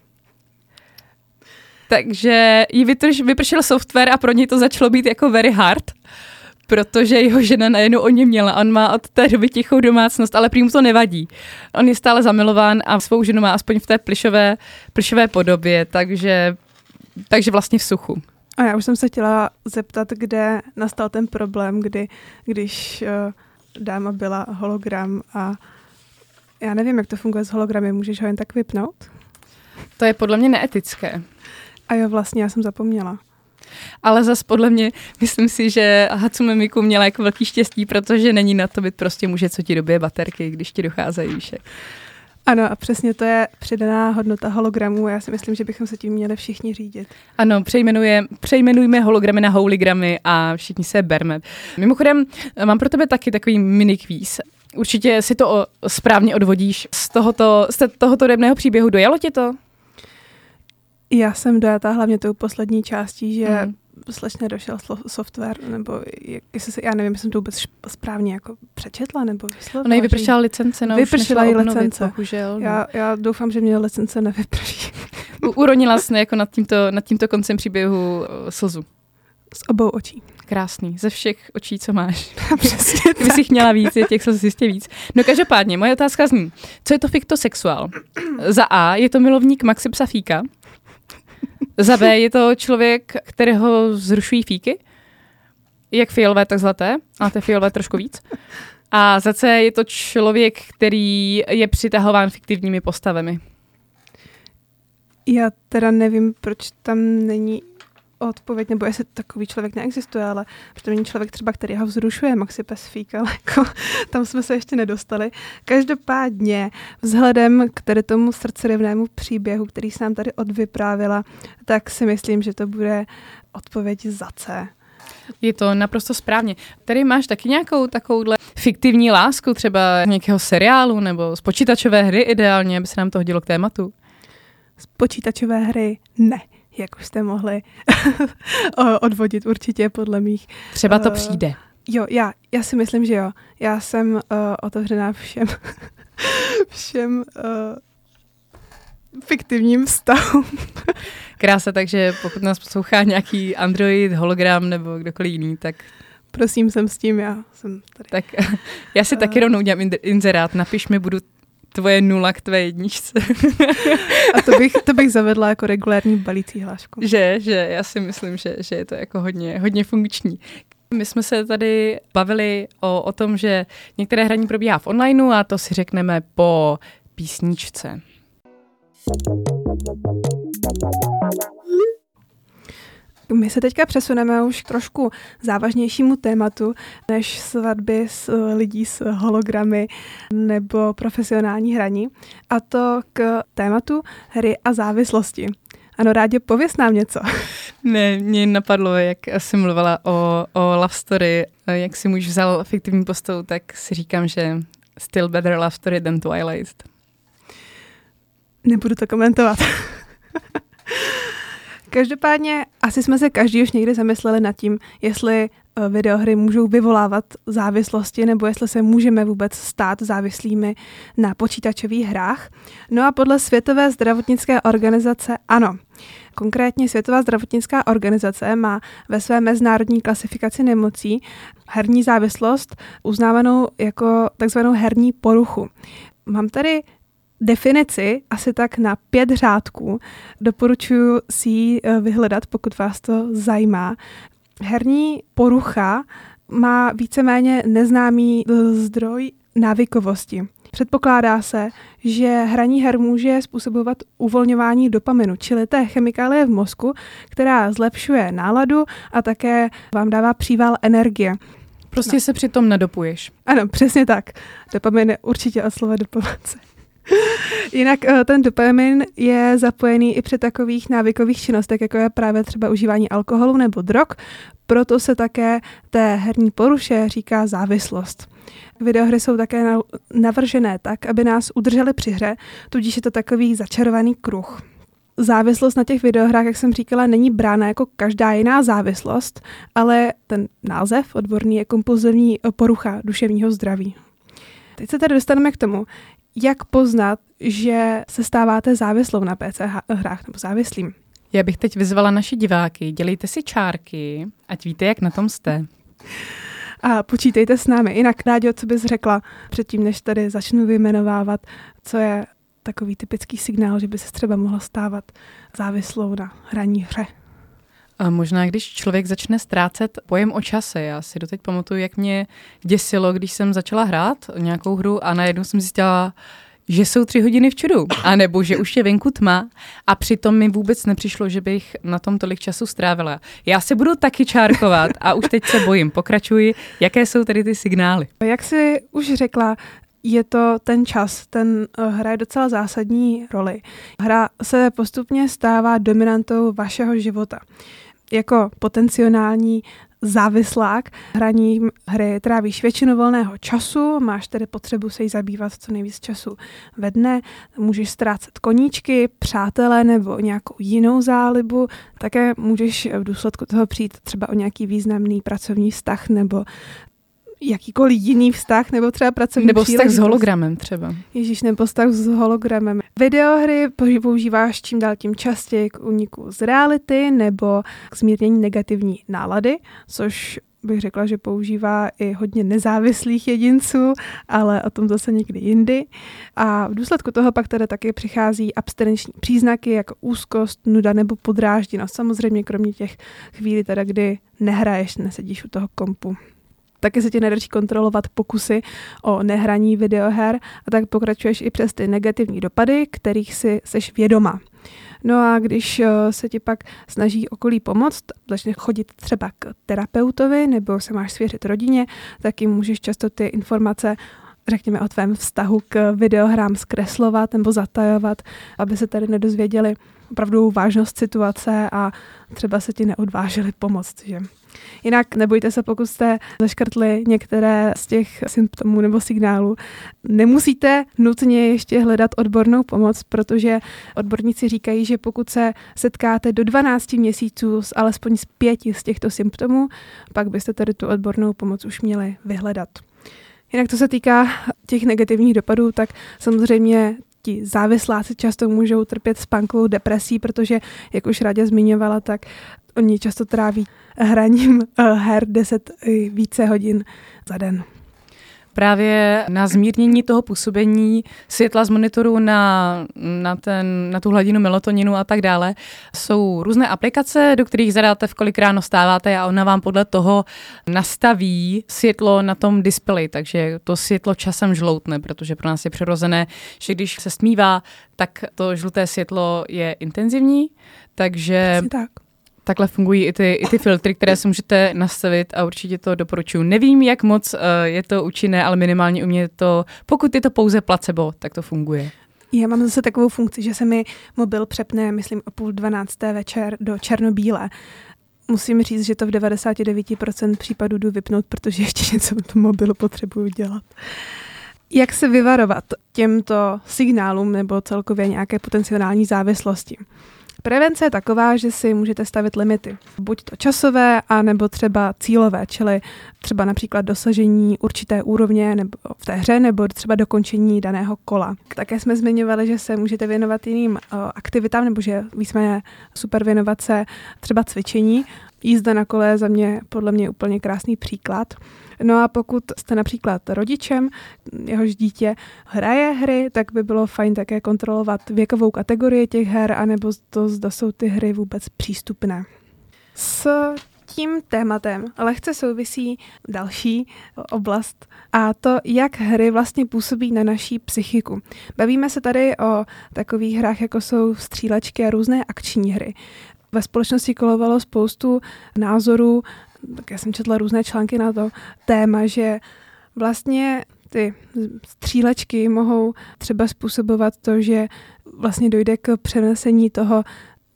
Takže jí vypršel software a pro něj to začalo být jako very hard protože jeho žena najednou o ně měla. On má od té doby tichou domácnost, ale prý mu to nevadí. On je stále zamilován a svou ženu má aspoň v té plišové, plišové podobě, takže, takže vlastně v suchu. A já už jsem se chtěla zeptat, kde nastal ten problém, kdy, když uh, dáma byla hologram a Já nevím, jak to funguje s hologramy. Můžeš ho jen tak vypnout? To je podle mě neetické. A jo, vlastně, já jsem zapomněla. Ale zas podle mě, myslím si, že Hatsume Miku měla jako velký štěstí, protože není na to byt prostě může, co ti dobije baterky, když ti docházejí výšek. Ano, a přesně to je přidaná hodnota hologramů. Já si myslím, že bychom se tím měli všichni řídit. Ano, přejmenuje, přejmenujme hologramy na holigramy a všichni se berme. Mimochodem, mám pro tebe taky takový mini kvíz. Určitě si to správně odvodíš z tohoto, z tohoto debného příběhu. Dojalo ti to? Já jsem dojatá hlavně tou poslední částí, že mm. slečně došel software, nebo jak, jestli se, já nevím, jestli jsem to vůbec správně jako přečetla, nebo vyslovila. Ona jí vypršela licence, no Vypršela jí licence. Bohužel, no. já, já doufám, že mě licence nevyprší. Uronila jsi jako nad tímto, nad tímto koncem příběhu uh, slzu. Z obou očí. Krásný, ze všech očí, co máš. (laughs) Přesně Kdyby si měla víc, je těch slz jistě víc. No každopádně, moje otázka zní, co je to fiktosexuál? Za A, je to milovník Maxi Psafíka, za B je to člověk, kterého zrušují fíky, jak fialové, tak zlaté, a je fialové trošku víc. A za C je to člověk, který je přitahován fiktivními postavami. Já teda nevím, proč tam není odpověď, nebo jestli takový člověk neexistuje, ale to není člověk třeba, který ho vzrušuje, Maxi Pesfík, ale jako, (laughs) tam jsme se ještě nedostali. Každopádně, vzhledem k tady tomu srdcerivnému příběhu, který jsem tady odvyprávila, tak si myslím, že to bude odpověď za C. Je to naprosto správně. Tady máš taky nějakou takovouhle fiktivní lásku, třeba nějakého seriálu nebo z počítačové hry ideálně, aby se nám to hodilo k tématu? Z počítačové hry ne jak už jste mohli (laughs) odvodit určitě podle mých. Třeba to uh, přijde. Jo, já, já si myslím, že jo. Já jsem uh, otevřená všem, (laughs) všem uh, fiktivním vztahům. (laughs) Krása, takže pokud nás poslouchá nějaký Android, hologram nebo kdokoliv jiný, tak Prosím, jsem s tím, já jsem tady. Tak já si uh, taky rovnou udělám inzerát, napiš mi, budu tvoje nula k tvé jedničce. (laughs) A to bych, to bych zavedla jako regulární balící hlášku. Že, že, já si myslím, že, že je to jako hodně, hodně funkční. My jsme se tady bavili o, o tom, že některé hraní probíhá v onlineu a to si řekneme po písničce. My se teďka přesuneme už k trošku závažnějšímu tématu než svatby s eh, lidí s hologramy nebo profesionální hraní, a to k tématu hry a závislosti. Ano, rádi, pověs nám něco. (laughs) Ne, mě napadlo, jak jsem mluvila o, o love story, jak si muž vzal fiktivní postavu, tak si říkám, že still better love story than Twilight. Nebudu to komentovat. (laughs) Každopádně asi jsme se každý už někdy zamysleli nad tím, jestli eh, videohry můžou vyvolávat závislosti nebo jestli se můžeme vůbec stát závislými na počítačových hrách. No a podle Světové zdravotnické organizace ano. Konkrétně Světová zdravotnická organizace má ve své mezinárodní klasifikaci nemocí herní závislost uznávanou jako takzvanou herní poruchu. Mám tady definici asi tak na pět řádků. Doporučuji si ji eh, vyhledat, pokud vás to zajímá. Herní porucha má víceméně neznámý eh, zdroj návykovosti. Předpokládá se, že hraní her může způsobovat uvolňování dopaminu, čili té chemikálie v mozku, která zlepšuje náladu a také vám dává příval energie. Prostě no. se přitom nedopuješ. Ano, přesně tak. Dopamin je určitě od slova dopovat Jinak eh, ten dopamin je zapojený i při takových návykových činnostech, jako je právě třeba užívání alkoholu nebo drog, proto se také té herní poruše říká závislost. Videohry jsou také navržené tak, aby nás udržely při hře, tudíž je to takový začarovaný kruh. Závislost na těch videohrách, jak jsem říkala, není brána jako každá jiná závislost, ale ten název odborný je kompulzivní porucha duševního zdraví. Teď se tedy dostaneme k tomu, jak poznat, že se stáváte závislou na PC hrách nebo závislým? Já bych teď vyzvala naši diváky, dělejte si čárky, ať víte, jak na tom jste. A počítejte s námi. Jinak, Rádio, co bys řekla předtím, než tady začnu vyjmenovávat, co je takový typický signál, že by se třeba mohla stávat závislou na hraní hře? A možná, když člověk začne ztrácet pojem o čase. Já si doteď pamatuju, jak mě děsilo, když jsem začala hrát nějakou hru a najednou jsem zjistila, že jsou tři hodiny v čudu, anebo že už je venku tma a přitom mi vůbec nepřišlo, že bych na tom tolik času strávila. Já se budu taky čárkovat a už teď se bojím. Pokračuji. Jaké jsou tedy ty signály? Jak jsi už řekla, je to ten čas, ten eh, hraje docela zásadní roli. Hra se postupně stává dominantou vašeho života. Jako potenciální závislák. Hraní hry trávíš většinu volného času, máš tedy potřebu se jí zabývat co nejvíc času ve dne, můžeš ztrácet koníčky, přátelé nebo nějakou jinou zálibu, také můžeš v důsledku toho přijít třeba o nějaký významný pracovní vztah nebo jakýkoliv jiný vztah, nebo třeba pracovní Nebo vztah s hologramem třeba. Ježíš, nebo vztah s hologramem. Videohry používáš čím dál tím častěji k úniku z reality nebo k zmírnění negativní nálady, což bych řekla, že používá i hodně nezávislých jedinců, ale o tom zase někdy jindy. A v důsledku toho pak tedy taky přichází abstinenční příznaky jako úzkost, nuda nebo podrážděnost. Samozřejmě kromě těch chvílí, teda, kdy nehraješ, nesedíš u toho kompu taky se ti nedaří kontrolovat pokusy o nehraní videoher a tak pokračuješ i přes ty negativní dopady, kterých si seš vědoma. No a když eh, se ti pak snaží okolí pomoct, začne chodit třeba k terapeutovi nebo se máš svěřit rodině, tak jim můžeš často ty informace řekněme, o tvém vztahu k videohrám zkreslovat nebo zatajovat, aby se tady nedozvěděli opravdu vážnost situace a třeba se ti neodvážili pomoct. Že? Jinak nebojte se, pokud jste zaškrtli některé z těch symptomů nebo signálů. Nemusíte nutně ještě hledat odbornou pomoc, protože odborníci říkají, že pokud se setkáte do 12 měsíců s alespoň z pěti z těchto symptomů, pak byste tedy tu odbornou pomoc už měli vyhledat. Jinak co se týká těch negativních dopadů, tak samozřejmě ti závisláci často můžou trpět spánkovou depresí, protože, jak už Radě zmiňovala, tak oni často tráví hraním eh, her 10 i více hodin za den právě na zmírnění toho působení světla z monitoru na, na, ten, na tu hladinu melatoninu a tak dále. Jsou různé aplikace, do kterých zadáte, v kolik ráno stáváte a ona vám podle toho nastaví světlo na tom displeji, takže to světlo časem žloutne, protože pro nás je přirozené, že když se stmívá, tak to žluté světlo je intenzivní, takže... tak takhle fungují i ty, i ty filtry, které si můžete nastavit a určitě to doporučuji. Nevím, jak moc uh, je to účinné, ale minimálně u mě to, pokud je to pouze placebo, tak to funguje. Já mám zase takovou funkci, že se mi mobil přepne, myslím, o půl dvanácté večer do černobíle. Musím říct, že to v 99% případů jdu vypnout, protože ještě něco v tom mobilu potřebuju dělat. Jak se vyvarovat těmto signálům nebo celkově nějaké potenciální závislosti? Prevence je taková, že si můžete stavit limity. Buď to časové, a nebo třeba cílové, čili třeba například dosažení určité úrovně nebo v té hře, nebo třeba dokončení daného kola. Také jsme zmiňovali, že se můžete věnovat jiným aktivitám, nebo že jsme super věnovat se třeba cvičení. Jízda na kole je za mě podle mě úplně krásný příklad. No a pokud jste například rodičem, jehož dítě hraje hry, tak by bylo fajn také kontrolovat věkovou kategorii těch her, anebo to, zda jsou ty hry vůbec přístupné. S tím tématem lehce souvisí další oblast a to, jak hry vlastně působí na naší psychiku. Bavíme se tady o takových hrách, jako jsou střílečky a různé akční hry. Ve společnosti kolovalo spoustu názorů tak já jsem četla různé články na to téma, že vlastně ty střílečky mohou třeba způsobovat to, že vlastně dojde k přenesení toho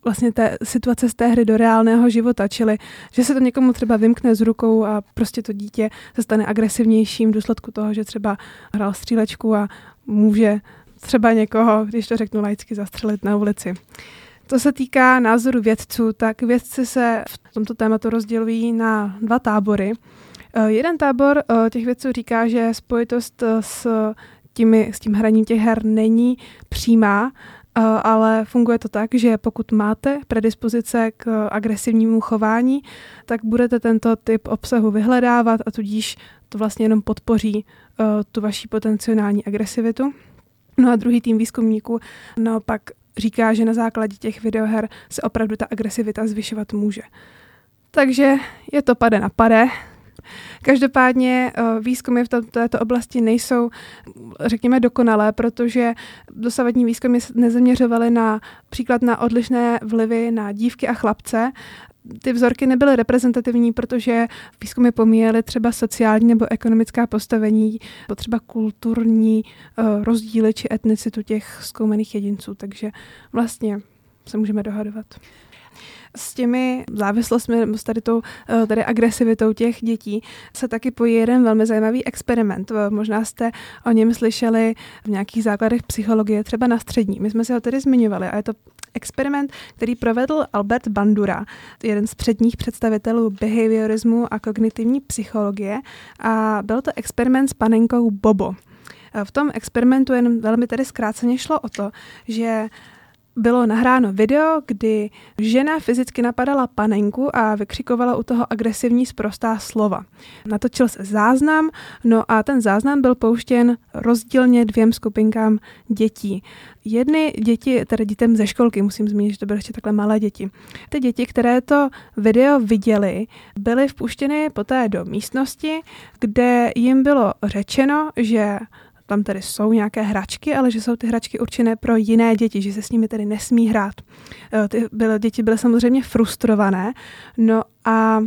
vlastně té situace z té hry do reálného života, čili že se to někomu třeba vymkne z rukou a prostě to dítě se stane agresivnějším v důsledku toho, že třeba hrál střílečku a může třeba někoho, když to řeknu laicky, zastřelit na ulici. Co se týká názoru vědců, tak vědci se v tomto tématu rozdělují na dva tábory. Eh, jeden tábor eh, těch vědců říká, že spojitost eh, s, těmi, s tím hraním těch her není přímá, ale funguje to tak, že pokud máte predispozice k agresivnímu chování, tak budete tento typ obsahu vyhledávat a tudíž to vlastně jenom podpoří tu vaši potenciální agresivitu. No a druhý tým výzkumníků naopak říká, že na základě těch videoher se opravdu ta agresivita zvyšovat může. Takže je to pade na pade. Každopádně eh, výzkumy v této oblasti nejsou, řekněme, dokonalé, protože dosavadní výzkumy nezaměřovaly na příklad na odlišné vlivy na dívky a chlapce, ty vzorky nebyly reprezentativní, protože výzkumy pomíjely třeba sociální nebo ekonomická postavení, potřeba kulturní uh, rozdíly či etnicitu těch zkoumaných jedinců, takže vlastně se můžeme dohadovat s těmi závislostmi s tady, tou, eh, tady agresivitou těch dětí se taky pojí jeden velmi zajímavý experiment. Eh, možná jste o něm slyšeli v nějakých základech psychologie, třeba na střední. My jsme si ho tedy zmiňovali a je to experiment, který provedl Albert Bandura, jeden z předních představitelů behaviorismu a kognitivní psychologie a byl to experiment s panenkou Bobo. Eh, v tom experimentu jen velmi tedy zkráceně šlo o to, že bylo nahráno video, kdy žena fyzicky napadala panenku a vykřikovala u toho agresivní sprostá slova. Natočil se záznam, no a ten záznam byl pouštěn rozdílně dvěm skupinkám dětí. Jedny děti, tedy dětem ze školky, musím zmínit, že to byly ještě takhle malé děti. Ty děti, které to video viděly, byly vpuštěny poté do místnosti, kde jim bylo řečeno, že tam tedy jsou nějaké hračky, ale že jsou ty hračky určené pro jiné děti, že se s nimi tedy nesmí hrát. Eh, ty byly, děti byly samozřejmě frustrované, no a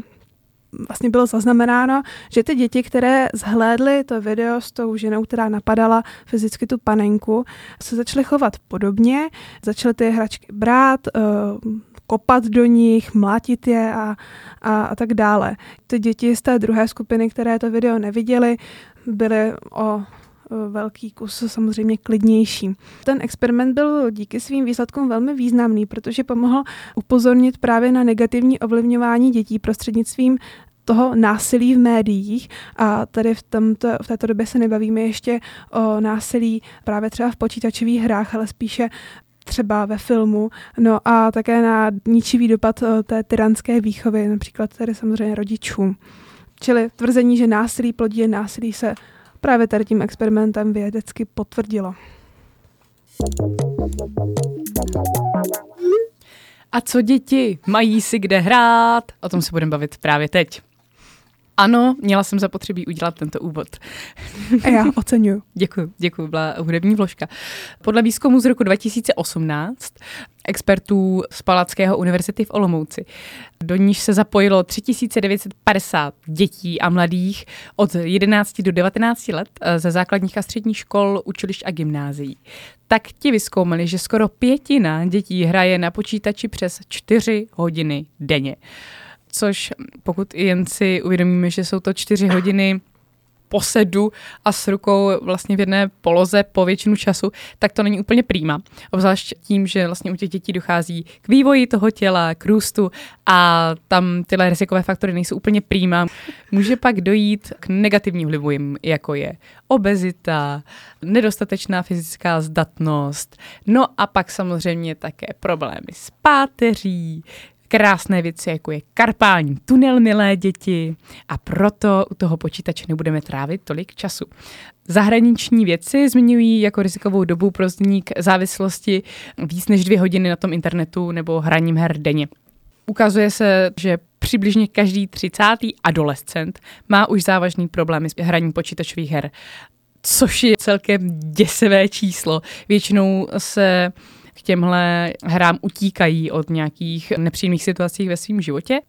vlastně bylo zaznamenáno, že ty děti, které zhlédly to video s tou ženou, která napadala fyzicky tu panenku, se začaly chovat podobně, začaly ty hračky brát, eh, kopat do nich, mlátit je a, a, a tak dále. Ty děti z té druhé skupiny, které to video neviděly, byly o velký kus samozřejmě klidnější. Ten experiment byl díky svým výsledkům velmi významný, protože pomohl upozornit právě na negativní ovlivňování dětí prostřednictvím toho násilí v médiích a tady v, tomto, v této době se nebavíme ještě o násilí právě třeba v počítačových hrách, ale spíše třeba ve filmu, no a také na ničivý dopad eh, té tyranské výchovy, například tady samozřejmě rodičům. Čili tvrzení, že násilí plodí násilí se právě tady tím experimentem vědecky potvrdilo. A co děti? Mají si kde hrát? O tom se budeme bavit právě teď. Ano, měla jsem zapotřebí udělat tento úvod. A já oceňuji. (laughs) děkuji, děkuji, byla hudební vložka. Podle výzkumu z roku 2018 expertů z Palackého univerzity v Olomouci. Do níž se zapojilo 3950 dětí a mladých od 11 do 19 let eh, ze základních a středních škol, učilišť a gymnázií. Tak ti vyskoumali, že skoro pětina dětí hraje na počítači přes 4 hodiny denně což pokud jen si uvědomíme, že jsou to čtyři hodiny posedu a s rukou vlastně v jedné poloze po většinu času, tak to není úplně prýma. Obzvlášť tím, že vlastně u těch dětí dochází k vývoji toho těla, k růstu a tam tyhle rizikové faktory nejsou úplně prýma. Může pak dojít k negativním vlivům, jako je obezita, nedostatečná fyzická zdatnost, no a pak samozřejmě také problémy s páteří, krásné věci, jako je karpální tunel, milé děti, a proto u toho počítače nebudeme trávit tolik času. Zahraniční věci zmiňují jako rizikovou dobu pro vznik závislosti víc než dvě hodiny na tom internetu nebo hraním her denně. Ukazuje se, že přibližně každý třicátý adolescent má už závažný problémy s hraním počítačových her, což je celkem děsivé číslo. Většinou se k těmhle hrám utíkají od nějakých nepříjemných situací ve svém životě.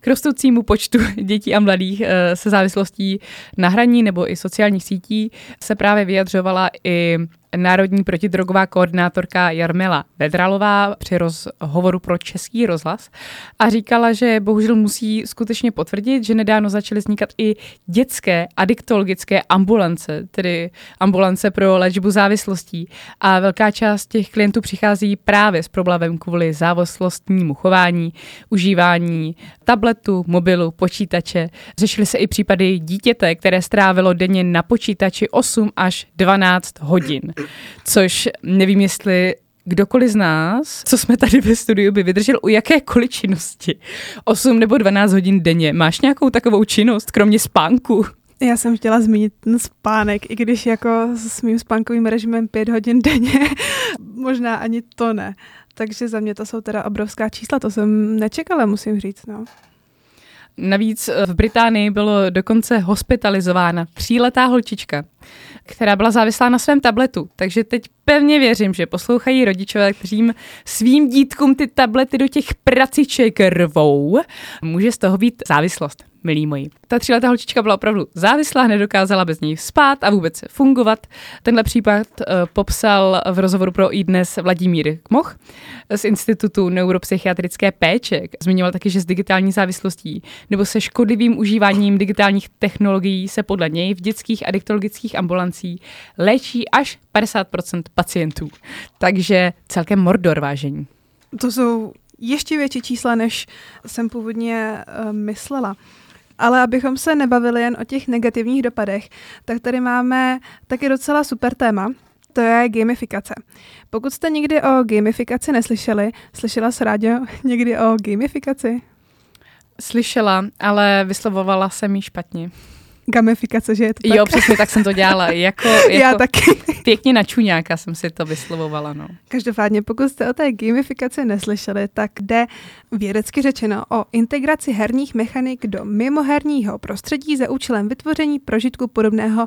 K rostoucímu počtu (laughs) dětí a mladých eh, se závislostí na hraní nebo i sociálních sítí se právě vyjadřovala i národní protidrogová koordinátorka Jarmila Vedralová při rozhovoru pro Český rozhlas a říkala, že bohužel musí skutečně potvrdit, že nedávno začaly vznikat i dětské adiktologické ambulance, tedy ambulance pro léčbu závislostí a velká část těch klientů přichází právě s problémem kvůli závislostnímu chování, užívání tabletu, mobilu, počítače. Řešily se i případy dítěte, které strávilo denně na počítači 8 až 12 hodin což nevím, jestli kdokoliv z nás, co jsme tady ve studiu, by vydržel u jakékoliv činnosti 8 nebo 12 hodin denně. Máš nějakou takovou činnost, kromě spánku? Já jsem chtěla zmínit ten spánek, i když jako s mým spánkovým režimem 5 hodin denně, (laughs) možná ani to ne. Takže za mě to jsou teda obrovská čísla, to jsem nečekala, musím říct. No. Navíc v Británii bylo dokonce hospitalizována tříletá holčička, která byla závislá na svém tabletu. Takže teď pevně věřím, že poslouchají rodičové, kteří svým dítkům ty tablety do těch praciček rvou. Může z toho být závislost milí moji. Ta tříletá holčička byla opravdu závislá, nedokázala bez ní spát a vůbec fungovat. Tenhle případ uh, popsal v rozhovoru pro i dnes Vladimír Kmoch z Institutu neuropsychiatrické péče. Zmiňoval taky, že s digitální závislostí nebo se škodlivým užíváním digitálních technologií se podle něj v dětských adiktologických ambulancí léčí až 50% pacientů. Takže celkem mordor vážení. To jsou ještě větší čísla, než jsem původně uh, myslela. Ale abychom se nebavili jen o těch negativních dopadech, tak tady máme taky docela super téma, to je gamifikace. Pokud jste nikdy o gamifikaci neslyšeli, slyšela se rádio (laughs) někdy o gamifikaci? Slyšela, ale vyslovovala jsem ji špatně. Gamifikace, že je to tak? Jo, přesně tak jsem to dělala. Jako, (laughs) jako Já taky. Pěkně na čuňáka jsem si to vyslovovala. No. Každopádně, pokud jste o té gamifikaci neslyšeli, tak jde vědecky řečeno o integraci herních mechanik do mimoherního prostředí za účelem vytvoření prožitku podobného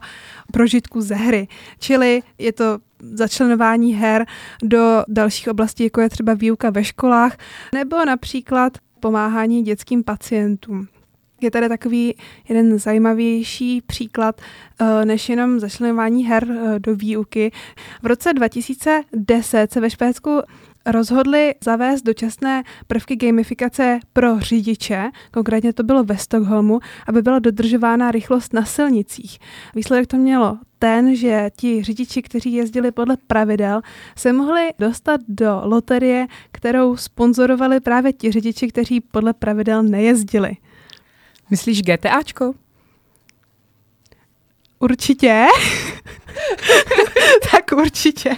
prožitku ze hry. Čili je to začlenování her do dalších oblastí, jako je třeba výuka ve školách, nebo například pomáhání dětským pacientům. Je tady takový jeden zajímavější příklad, eh, než jenom začlenování her eh, do výuky. V roce 2010 se ve Švédsku rozhodli zavést dočasné prvky gamifikace pro řidiče, konkrétně to bylo ve Stockholmu, aby byla dodržována rychlost na silnicích. Výsledek to mělo ten, že ti řidiči, kteří jezdili podle pravidel, se mohli dostat do loterie, kterou sponzorovali právě ti řidiči, kteří podle pravidel nejezdili. Myslíš GTAčko? Určitě. (laughs) tak určitě.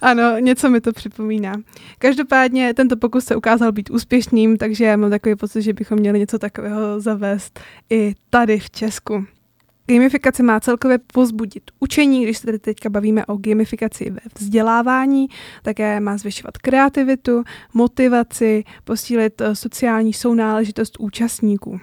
Ano, něco mi to připomíná. Každopádně tento pokus se ukázal být úspěšným, takže mám takový pocit, že bychom měli něco takového zavést i tady v Česku. Gamifikace má celkově pozbudit učení, když se tady teďka bavíme o gamifikaci ve vzdělávání, také má zvyšovat kreativitu, motivaci, posílit eh, sociální sounáležitost účastníků.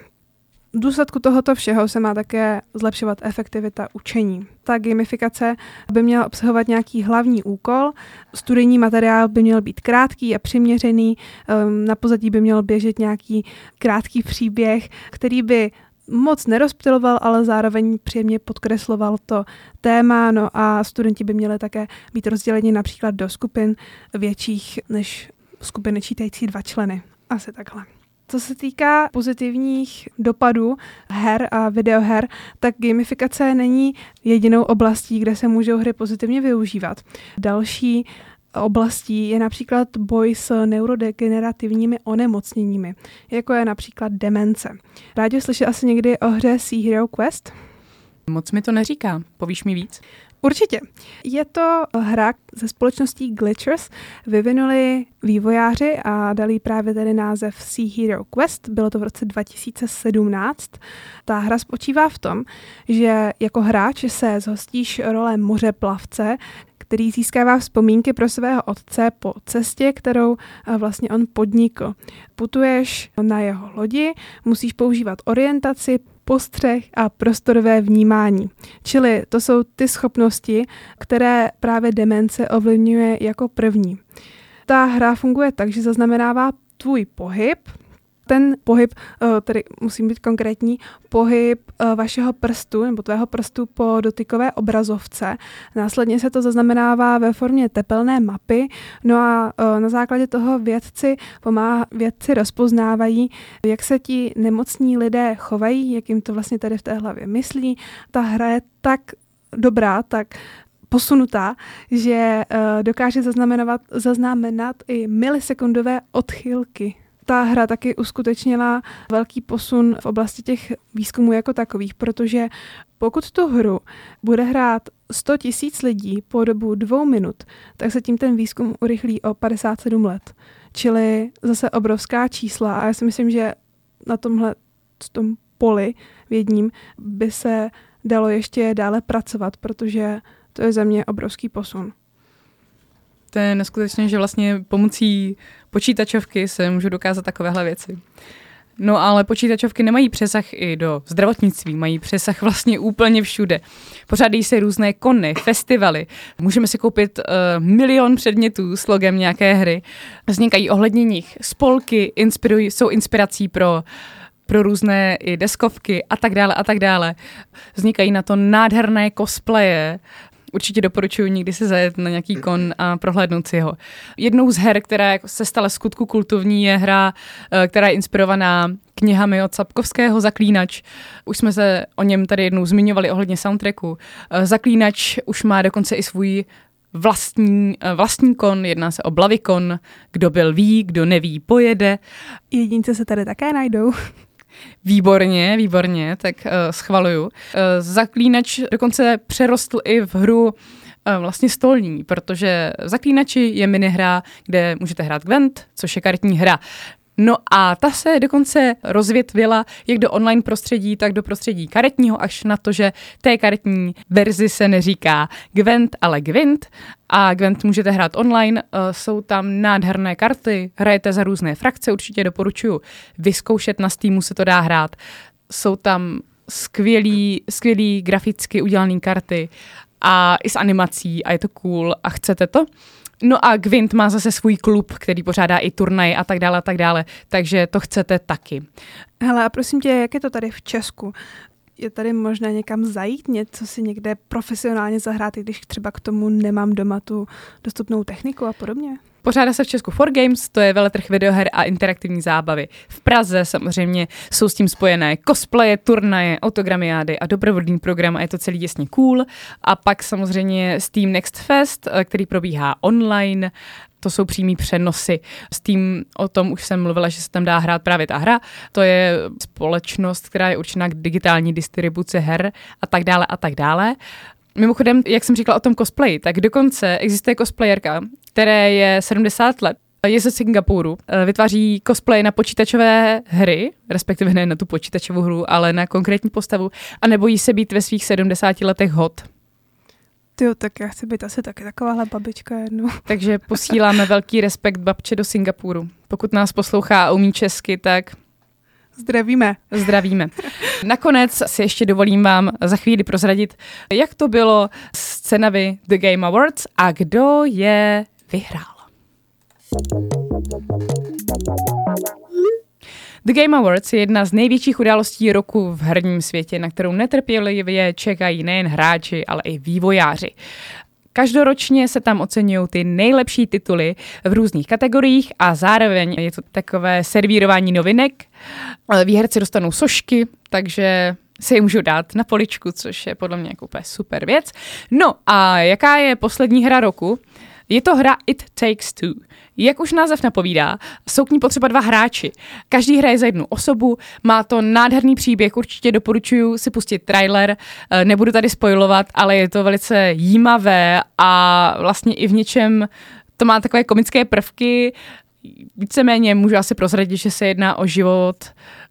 V důsledku tohoto všeho se má také zlepšovat efektivita učení. Ta gamifikace by měla obsahovat nějaký hlavní úkol, studijní materiál by měl být krátký a přiměřený, ehm, na pozadí by měl běžet nějaký krátký příběh, který by moc nerozptiloval, ale zároveň příjemně podkresloval to téma, no a studenti by měli také být rozděleni například do skupin větších než skupiny čítající dva členy. Asi takhle. Co se týká pozitivních dopadů her a videoher, tak gamifikace není jedinou oblastí, kde se můžou hry pozitivně využívat. Další oblastí je například boj s neurodegenerativními onemocněními, jako je například demence. Rádi slyšel asi někdy o hře Sea Hero Quest? Moc mi to neříká. Povíš mi víc? Určitě. Je to hra ze společností Glitchers. Vyvinuli vývojáři a dali právě tedy název Sea Hero Quest. Bylo to v roce 2017. Ta hra spočívá v tom, že jako hráč se zhostíš role mořeplavce, který získává vzpomínky pro svého otce po cestě, kterou eh, vlastně on podnikl. Putuješ na jeho lodi, musíš používat orientaci, postřeh a prostorové vnímání. Čili to jsou ty schopnosti, které právě demence ovlivňuje jako první. Ta hra funguje tak, že zaznamenává tvůj pohyb, ten pohyb, eh, tedy musím být konkrétní, pohyb eh, vašeho prstu nebo tvého prstu po dotykové obrazovce. Následně se to zaznamenává ve formě tepelné mapy, no a eh, na základě toho vědci pomáhá, vědci rozpoznávají, jak se ti nemocní lidé chovají, jak jim to vlastně tady v té hlavě myslí. Ta hra je tak dobrá, tak posunutá, že dokáže zaznamenat i milisekundové odchylky ta hra taky uskutečnila velký posun v oblasti těch výzkumů jako takových, protože pokud tu hru bude hrát 100 tisíc lidí po dobu dvou minut, tak se tím ten výzkum urychlí o 57 let. Čili zase obrovská čísla a já si myslím, že na tomhle tom poli vědním by se dalo ještě dále pracovat, protože to je za mě obrovský posun. To je neskutečné, že vlastně pomocí počítačovky se můžu dokázat takovéhle věci. No ale počítačovky nemají přesah i do zdravotnictví, mají přesah vlastně úplně všude. Pořádají se různé kony, festivaly, můžeme si koupit uh, milion předmětů s logem nějaké hry, vznikají ohledně nich spolky, inspirují, jsou inspirací pro pro různé i deskovky a tak dále a tak dále. Vznikají na to nádherné cosplaye, určitě doporučuji někdy se zajet na nějaký kon a prohlédnout si ho. Jednou z her, která se stala skutku kultovní, je hra, eh, která je inspirovaná knihami od Sapkovského Zaklínač. Už jsme se o něm tady jednou zmiňovali ohledně soundtracku. Eh, Zaklínač už má dokonce i svůj vlastní, eh, vlastní kon, jedná se o Blavikon, kdo byl ví, kdo neví, pojede. Jedince se tady také najdou. (laughs) Výborně, výborně, tak uh, schvaluju. Uh, zaklínač dokonce přerostl i v hru uh, vlastně stolní, protože v Zaklínači je minihra, kde můžete hrát Gwent, což je karetní hra. No a ta se dokonce rozvětvila jak do online prostředí, tak do prostředí karetního, až na to, že té karetní verzi se neříká Gwent, ale Gwent. A Gwent můžete hrát online, eh, jsou tam nádherné karty, hrajete za různé frakce, určitě doporučuji vyzkoušet, na Steamu se to dá hrát. Jsou tam skvělý, skvělý graficky udělané karty a i s animací a je to cool a chcete to, No a Gwent má zase svůj klub, který pořádá i turnaj a tak dále a tak dále, takže to chcete taky. Hele, a prosím tě, jak je to tady v Česku? Je tady možné někam zajít, něco si někde profesionálně zahrát, i když třeba k tomu nemám doma tu dostupnou techniku a podobně? Pořádá se v Česku For Games, to je veletrh videoher a interaktivní zábavy. V Praze samozřejmě jsou s tím spojené cosplaye, turnaje, autogramiády a doprovodný program a je to celý jasně cool. A pak samozřejmě Steam Next Fest, eh, který probíhá online, to jsou přímý přenosy. S tím o tom už jsem mluvila, že se tam dá hrát právě ta hra. To je společnost, která je určená k digitální distribuci her a tak dále a tak dále. Mimochodem, jak jsem říkala o tom cosplay, tak dokonce existuje cosplayerka, které je 70 let, je ze Singapuru, eh, vytváří cosplay na počítačové hry, respektive ne na tu počítačovou hru, ale na konkrétní postavu a nebojí se být ve svých 70 letech hot. Jo, tak já chci být asi taky takováhle babička jednou. (laughs) Takže posíláme velký respekt babče do Singapuru. Pokud nás poslouchá a umí česky, tak Zdravíme. Zdravíme. Nakonec si ještě dovolím vám za chvíli prozradit, jak to bylo s cenami The Game Awards a kdo je vyhrál. The Game Awards je jedna z největších událostí roku v herním světě, na kterou netrpělivě čekají nejen hráči, ale i vývojáři. Každoročně se tam oceňují ty nejlepší tituly v různých kategoriích a zároveň je to takové servírování novinek. Výherci dostanou sošky, takže si je můžu dát na poličku, což je podle mě jako úplně super věc. No a jaká je poslední hra roku? Je to hra It Takes Two. Jak už název napovídá, jsou k ní potřeba dva hráči. Každý hraje za jednu osobu, má to nádherný příběh, určitě doporučuji si pustit trailer, eh, nebudu tady spojovat, ale je to velice jímavé a vlastně i v něčem to má takové komické prvky, víceméně můžu asi prozradit, že se jedná o život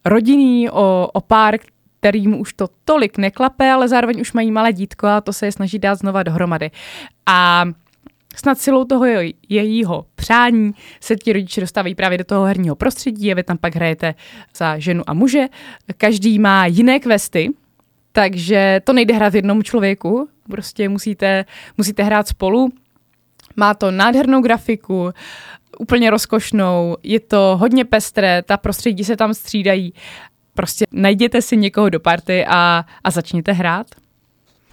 rodinný, o, o pár, kterým už to tolik neklape, ale zároveň už mají malé dítko a to se je snaží dát znova dohromady. A Snad silou toho jejího přání se ti rodiče dostávají právě do toho herního prostředí a vy tam pak hrajete za ženu a muže. Každý má jiné questy, takže to nejde hrát jednomu člověku, prostě musíte, musíte hrát spolu. Má to nádhernou grafiku, úplně rozkošnou, je to hodně pestré, ta prostředí se tam střídají. Prostě najděte si někoho do party a, a začněte hrát.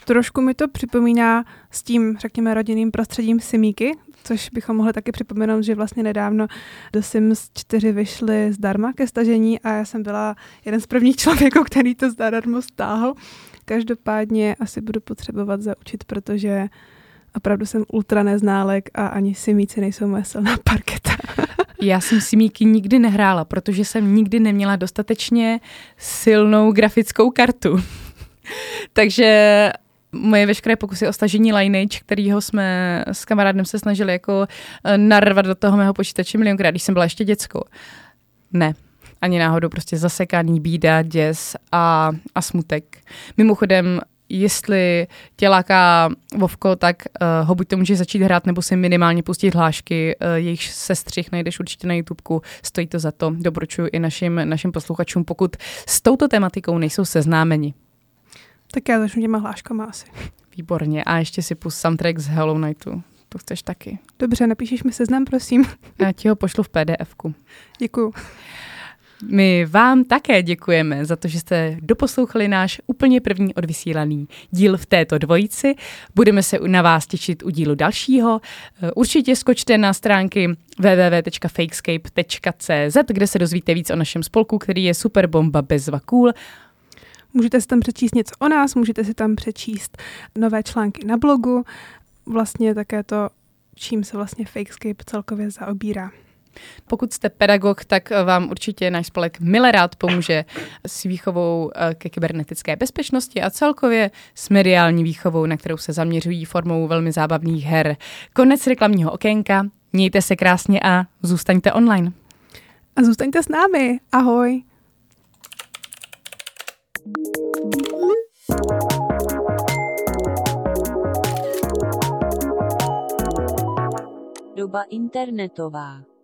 Trošku mi to připomíná s tím, řekněme, rodinným prostředím Simíky, což bychom mohli taky připomenout, že vlastně nedávno do Sims 4 vyšly zdarma ke stažení a já jsem byla jeden z prvních člověků, který to zdarma stáhl. Každopádně asi budu potřebovat zaučit, protože opravdu jsem ultra neználek a ani Simíci nejsou moje silná parketa. (laughs) Já jsem Simíky nikdy nehrála, protože jsem nikdy neměla dostatečně silnou grafickou kartu. (laughs) Takže moje veškeré pokusy o stažení Lineage, kterýho jsme s kamarádem se snažili jako eh, narvat do toho mého počítače milionkrát, když jsem byla ještě děcko. Ne, ani náhodou prostě zasekaný bída, děs a, a smutek. Mimochodem, jestli tě láká Vovko, tak uh, ho buď to můžeš začít hrát, nebo si minimálně pustit hlášky, uh, jejich sestřih najdeš určitě na YouTubeku, stojí to za to, doporučuji i našim, našim posluchačům, pokud s touto tematikou nejsou seznámeni. Tak já začnu těma hláškama asi. Výborně. A ještě si pust soundtrack z Hello Nightu. To chceš taky. Dobře, napíšeš mi seznam, prosím. Já ti ho pošlu v PDF-ku. Děkuju. My vám také děkujeme za to, že jste doposlouchali náš úplně první odvysílaný díl v této dvojici. Budeme se na vás těšit u dílu dalšího. Určitě skočte na stránky www.fakescape.cz, kde se dozvíte víc o našem spolku, který je super bomba bez vakůl. Můžete si tam přečíst něco o nás, můžete si tam přečíst nové články na blogu, vlastně také to, čím se vlastně Fakescape celkově zaobírá. Pokud jste pedagog, tak vám určitě náš spolek mile rád pomůže s výchovou eh, ke kybernetické bezpečnosti a celkově s mediální výchovou, na kterou se zaměřují formou velmi zábavných her. Konec reklamního okénka, mějte se krásně a zůstaňte online. A zůstaňte s námi. Ahoj. Doba internetová.